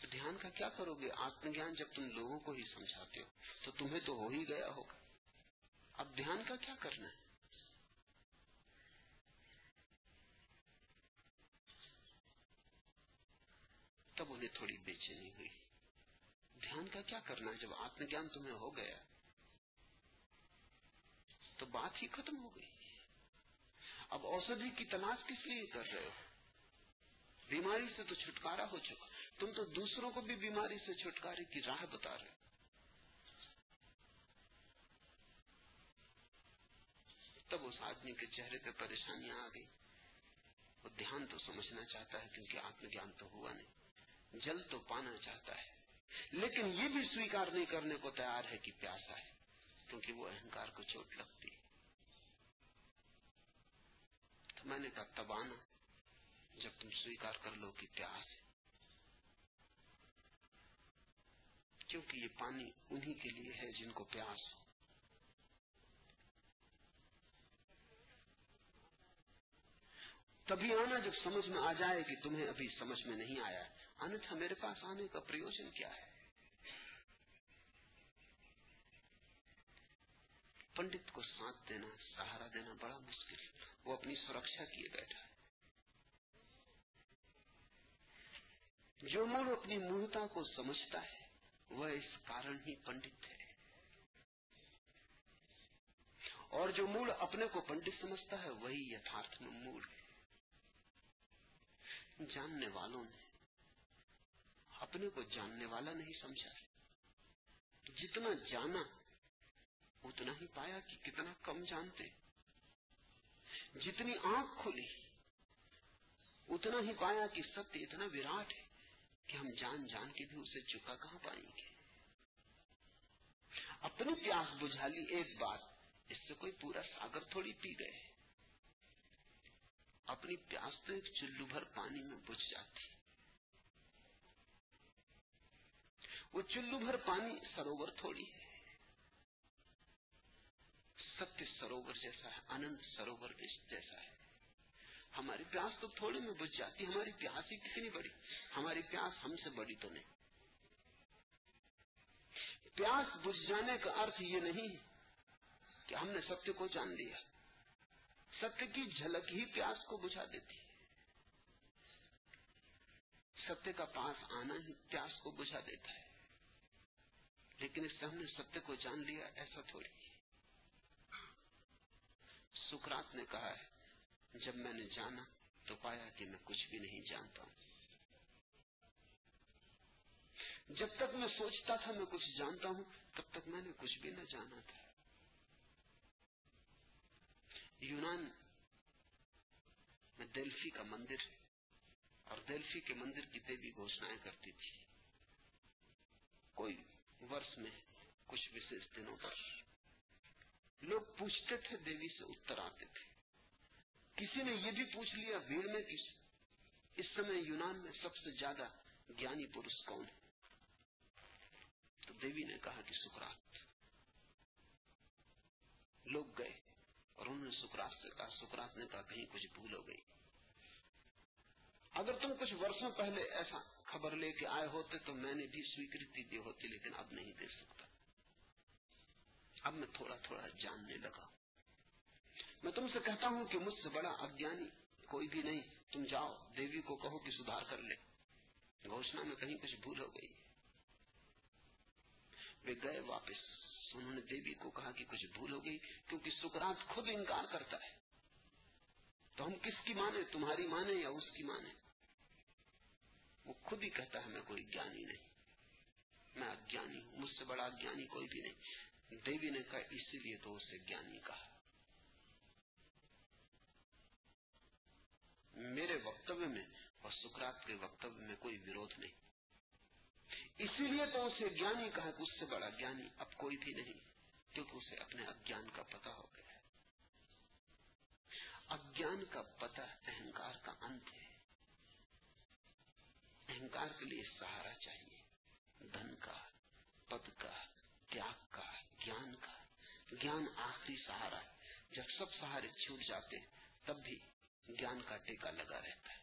تو دھیان کا کیا کرو گے؟ آتم گیان جب تم لوگوں کو ہی سمجھاتے ہو، تو تمہیں تو ہو ہی گیا ہوگا۔ اب دھیان کا کیا کرنا ہے؟ تب انہیں تھوڑی بے چینی ہوئی۔ دھیان کا کیا کرنا ہے جب آتم گیان تمہیں ہو گیا؟ تو بات ہی ختم ہو گئی۔ اب اوسدھی کی تلاش کس لیے کر رہے ہو؟ بیماری سے تو چھٹکارا ہو چکا۔ تم تو دوسروں کو بھی بیماری سے چھٹکارے کی راہ بتا رہے تب اس آدمی کے چہرے پہ پریشانیاں آ گئی۔ وہ دھیان تو سمجھنا چاہتا ہے کیونکہ آتم جان تو ہوا نہیں۔ جل تو پانا چاہتا ہے۔ لیکن یہ بھی سویکار نہیں کرنے کو تیار ہے کہ پیاسا ہے، کیونکہ وہ اہنکار کو چوٹ لگتی ہے۔ میں نے کہا، تب آنا۔ جب تم سویکار کر لو کہ پیاس ہے۔ کیونکہ یہ پانی انہی کے لیے ہے جن کو پیاس ہو۔ تبھی آنا جب سمجھ میں آ جائے کہ تمہیں ابھی سمجھ میں نہیں آیا انتھا میرے پاس آنے کا پریوجن کیا ہے؟ پنڈت کو ساتھ دینا، سہارا دینا بڑا مشکل۔ وہ اپنی سرکشا کیے بیٹھا ہے۔ جو مور اپنی مورتا کو سمجھتا ہے، وہ اس کارن ہی پنڈت ہے۔ اور جو مول اپنے کو پنڈت سمجھتا ہے، وہی یتھارتھ میں مول ہے۔ جاننے والوں نے اپنے کو جاننے والا نہیں سمجھا۔ جتنا جانا، اتنا ہی پایا کہ کتنا کم جانتے۔ جتنی آنکھ کھلی، اتنا ہی پایا کہ ستیہ اتنا وراٹ ہے۔ کہ ہم جان جان کے بھی اسے چکا کہاں پائیں گے؟ اپنی پیاس بجھا لی ایک بات، اس سے کوئی پورا ساگر تھوڑی پی گئے۔ اپنی پیاس تو ایک چلو بھر پانی میں بجھ جاتی۔ وہ چلو بھر پانی سروور تھوڑی ہے۔ ستیہ سروور جیسا ہے اننت سروور جیسا ہے۔ ہماری پیاس تو تھوڑی میں بچ جاتی ہماری پیاس ہی کتنی بڑی؟ ہماری پیاس ہم سے بڑی تو نہیں۔ پیاس بجھ جانے کا ارتھ یہ نہیں کہ ہم نے ستیہ کو جان لیا۔ ستیہ کی جھلک ہی پیاس کو بجھا دیتی ستیہ کا پاس آنا ہی پیاس کو بجھا دیتا ہے۔ لیکن اس سے ہم نے ستیہ کو جان لیا، ایسا تھوڑی۔ سکرات نے کہا ہے جب میں نے جانا تو پایا کہ میں کچھ بھی نہیں جانتا ہوں۔ جب تک میں سوچتا تھا میں کچھ جانتا ہوں، تب تک میں نے کچھ بھی نہ جانا تھا۔ یونان میں دیلفی کا مندر اور دلفی کے مندر کی دیوی گھوشنائیں کرتی تھی۔ کوئی ورس میں کچھ وشیش دنوں پر۔ لوگ پوچھتے تھے دیوی سے اتر آتے تھے۔ کسی نے یہ بھی پوچھ لیا بھیڑ میں کس؟ اس سمے یونان میں سب سے زیادہ گیانی پورش کون ہے؟ تو دیوی نے کہا کہ سکرات۔ لوگ گئے اور انہوں نے سکرات سے کہا، سکرات نے کہا، کہیں کچھ بھول ہو گئی۔ اگر تم کچھ برسوں پہلے ایسا خبر لے کے آئے ہوتے تو میں نے بھی سویکرتی دی ہوتی، لیکن اب نہیں دے سکتا۔ اب میں تھوڑا تھوڑا جاننے لگا۔ میں تم سے کہتا ہوں کہ مجھ سے بڑا اجانی کوئی بھی نہیں، تم جاؤ، دیوی کو کہو کہ سدھار کر لے۔ گھوشنا میں کہیں کچھ بھول ہو گئی۔ وہ گئے واپس۔ انہوں نے دیوی کو کہا کہ کچھ بھول ہو گئی، کیونکہ سکرات خود انکار کرتا ہے۔ تو ہم کس کی مانے تمہاری مانے یا اس کی مانے وہ خود ہی کہتا ہے، میں کوئی جانی نہیں۔ میں اجانی ہوں، مجھ سے بڑا اجانی کوئی بھی نہیں۔ دیوی نے کہا، اسی لیے تو اسے جانی کہا۔ میرے وکتو میں اور سکرات کے وکتویہ میں کوئی ورود نہیں۔ اسی لیے تو اسے جانی کہا کہ اس سے بڑا جانی اب کوئی بھی نہیں، کیونکہ اسے اپنے اجان کا پتہ ہو گیا اجان کا پتہ اہنکار کا انت ہے۔ اہنکار کے لیے سہارا چاہیے۔ دھن کا پد کا، تیاگ کا، جان کا۔ جان آخری سہارا ہے۔ جب سب سہارے چھوٹ جاتے تب بھی گیان کا ٹیکا لگا رہتا ہے۔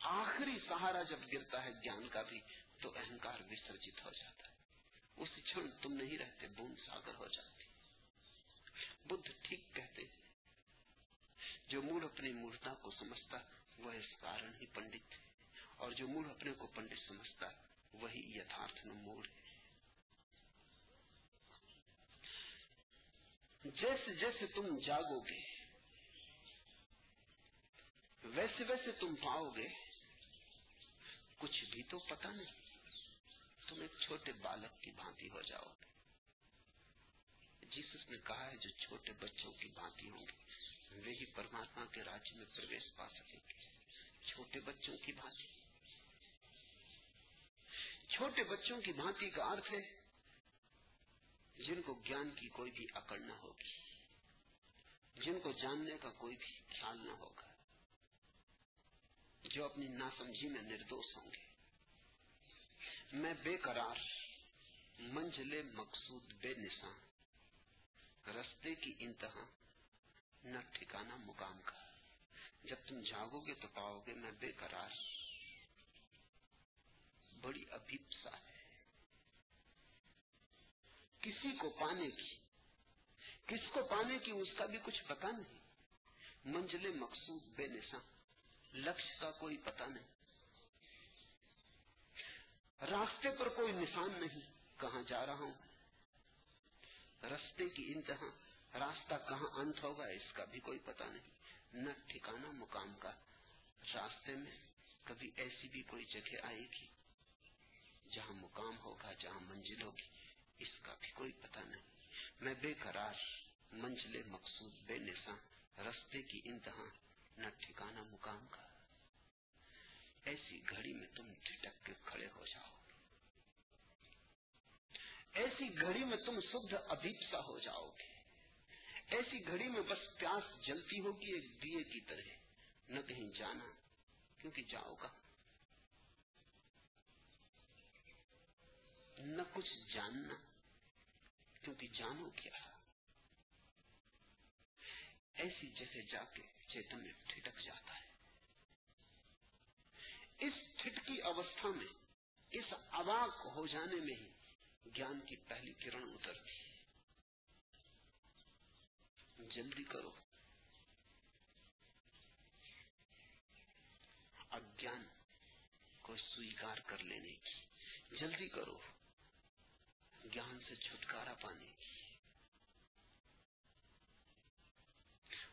آخری سہارا جب گرتا ہے گیان کا بھی، تو اہنکار وسرجت ہو جاتا ہے۔ اس چھن تم نہیں رہتے، بوند ساگر ہو جاتی۔ بدھ ٹھیک کہتے جو موڑ اپنی مورتا کو سمجھتا، وہ اس کارن ہی پنڈت ہے۔ اور جو موڑ اپنے کو پنڈت سمجھتا، وہی یتھارتھ موڑ ہے۔ جیسے جیسے تم جاگو گے ویسے ویسے تم پاؤ گے، کچھ بھی تو پتہ نہیں۔ تم ایک چھوٹے بالک کی بھانتی ہو جاؤ گے۔ جیسس نے کہا ہے، جو چھوٹے بچوں کی بھانتی ہوں گے وہی پرماتما کے راج میں پرویش پا سکیں گے چھوٹے بچوں کی بھانتی۔ چھوٹے بچوں کی بھانتی کا ارتھ ہے، جن کو گیان کی کوئی بھی اکڑ نہ ہوگی، جن کو جاننے کا کوئی بھی خیال نہ ہوگا۔ جو اپنی ناسمجھی میں نردوش ہوں گے۔ میں بے قرار منجلے مقصود، بے نشان، رستے کی انتہا، نہ ٹھکانا مقام کا۔ جب تم جاگو گے تو پاؤ گے میں بے قرار۔ بڑی ابھیپسا ہے۔ کسی کو پانے کی، کس کو پانے کی اس کا بھی کچھ پتا نہیں۔ منجلے مقصود، بے نشاں لکش کا کوئی پتہ نہیں۔ راستے پر کوئی نشان نہیں کہاں جا رہا ہوں۔ رستے کی انتہا، راستہ کہاں انت ہوگا اس کا بھی کوئی پتہ نہیں۔ نہ ٹھکانا مقام کا۔ راستے میں کبھی ایسی بھی کوئی جگہ آئے گی جہاں مقام ہوگا، جہاں منزل ہوگی، اس کا بھی کوئی پتہ نہیں۔ میں بے قرار، منزل مقصود، بے نشان، رستے کی انتہا نہ ٹھکانا مقام کا۔ ایسی گھڑی میں تم ٹھٹک کے کھڑے ہو جاؤ۔ ایسی گھڑی میں تم شدھ ابھیپسا ہو جاؤ گے۔ ایسی گھڑی میں بس پیاس جلتی ہوگی ایک دیے کی طرح۔ نہ کہیں جانا، کیونکہ جاؤ گا۔ نہ کچھ جاننا، کیونکہ جانو کیا۔ ایسی جگہ جا کے چیتن ٹھٹک جاتا ہے۔ اس ٹھٹکی اوستھا میں، اس اواق ہو جانے میں ہی گیان کی پہلی کرن اترتی ہے۔ جلدی کرو۔ اجان کو سویکار کر لینے کی۔ جلدی کرو۔ گیان سے چھٹکارا پانے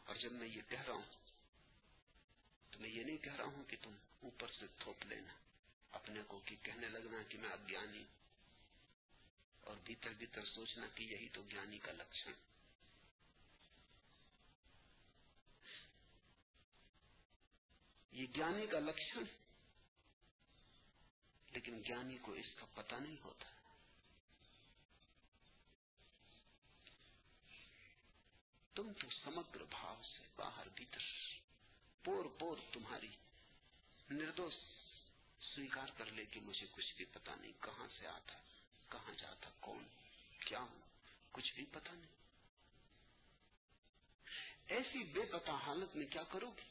اور جب میں یہ کہہ رہا ہوں، تو میں یہ نہیں کہہ رہا ہوں کہ تم اوپر سے تھوپ لینا، اپنے کو کہ کہنے لگنا کہ میں اجانی اور بھیتر بھیتر سوچنا کہ یہی تو جانی کا لکشن۔ یہ جانی کا لکشن، لیکن جانی کو اس کا پتہ نہیں ہوتا۔ تم تو سمگر بھاؤ سے باہر بھیتر۔ پور پور تمہاری۔ نردوش سویکار کر لے کہ مجھے کچھ بھی پتا نہیں کہاں سے آتا کہاں جاتا کون، کیا ہوں کچھ بھی پتا نہیں۔ ایسی بے پتا حالت میں کیا کرو گی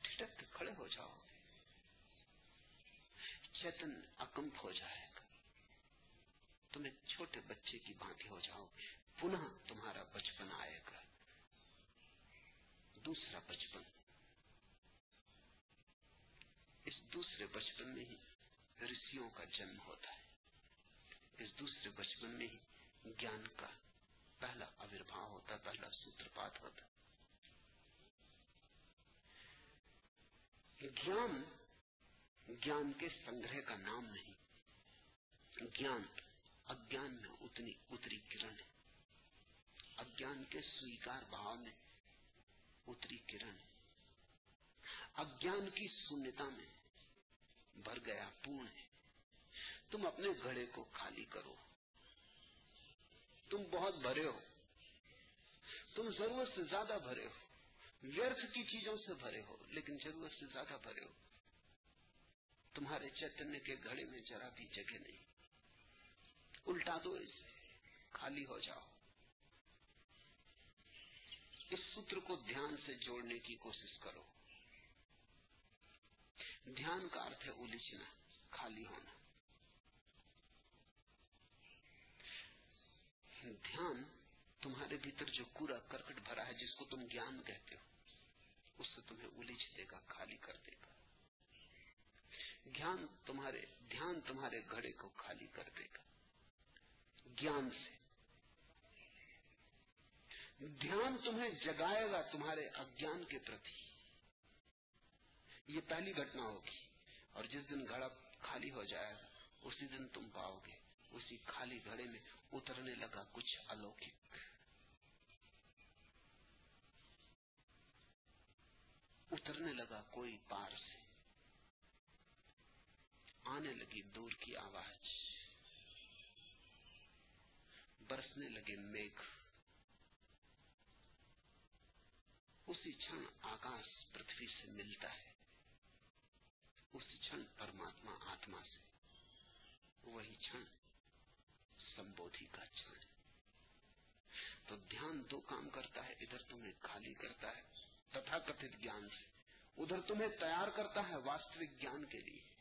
ٹھٹک کے کھڑے ہو جاؤ۔ گے چیتن اکمپ ہو جائے گا۔ تم ایک چھوٹے بچے کی بھانتی ہو جاؤ۔ گے پناہ تمہارا بچپن آئے گا۔ دوسرا بچپن۔ اس دوسرے بچپن میں ہی رشیوں کا جنم ہوتا ہے۔ اس دوسرے بچپن میں ہی جان کا پہلا آویربھاؤ ہوتا، پہلا سوترپات ہوتا۔ جان جان کے سنگرہ کا نام نہیں جان اجان میں اتنی اتری کرن ہے۔ اجان کے سویکار بھاؤ میں اتری کرن۔ اجان کی شونیتا میں بھر گیا پورن ہے۔ تم اپنے گھڑے کو خالی کرو۔ تم بہت بھرے ہو۔ تم ضرورت سے زیادہ بھرے ہو۔ ویرتھ کی چیزوں سے بھرے ہو، لیکن ضرورت سے زیادہ بھرے ہو۔ تمہارے چیتنیہ کے گھڑے میں ذرا بھی جگہ نہیں۔ الٹا دو اسے خالی ہو جاؤ۔ اس سوتر کو دھیان سے جوڑنے کی کوشش کرو۔ دھیان کا ارتھ ہے الجھنا، خالی ہونا۔ دھیان تمہارے بھیتر جو کوڑا کرکٹ بھرا ہے، جس کو تم گیان کہتے ہو، اس سے تمہیں الجھ دے گا، خالی کر دے گا۔ گیان تمہارے، دھیان تمہارے گھڑے کو خالی کر دے گا۔ گیان سے۔ دھیان تمہیں جگائے گا تمہارے اجان کے پرتی۔ یہ پہلی گھٹنا ہوگی اور جس دن گھڑا خالی ہو جائے گا، اسی دن تم پاؤ گے۔ اسی خالی گھڑے میں اترنے لگا کچھ الوکک۔ اترنے لگا کوئی پار سے۔ آنے لگی دور کی آواز۔ برسنے لگے میگھ۔ اسی چھن آکاش پرتھوی سے ملتا ہے۔ اسی چھن پرماتما آتما سے۔ وہی چھن سمبودھی کا چھن۔ تو دھیان دو کام کرتا ہے، ادھر تمہیں خالی کرتا ہے تتھا کتھت گیان سے۔ ادھر تمہیں تیار کرتا ہے واستوک گیان کے لیے۔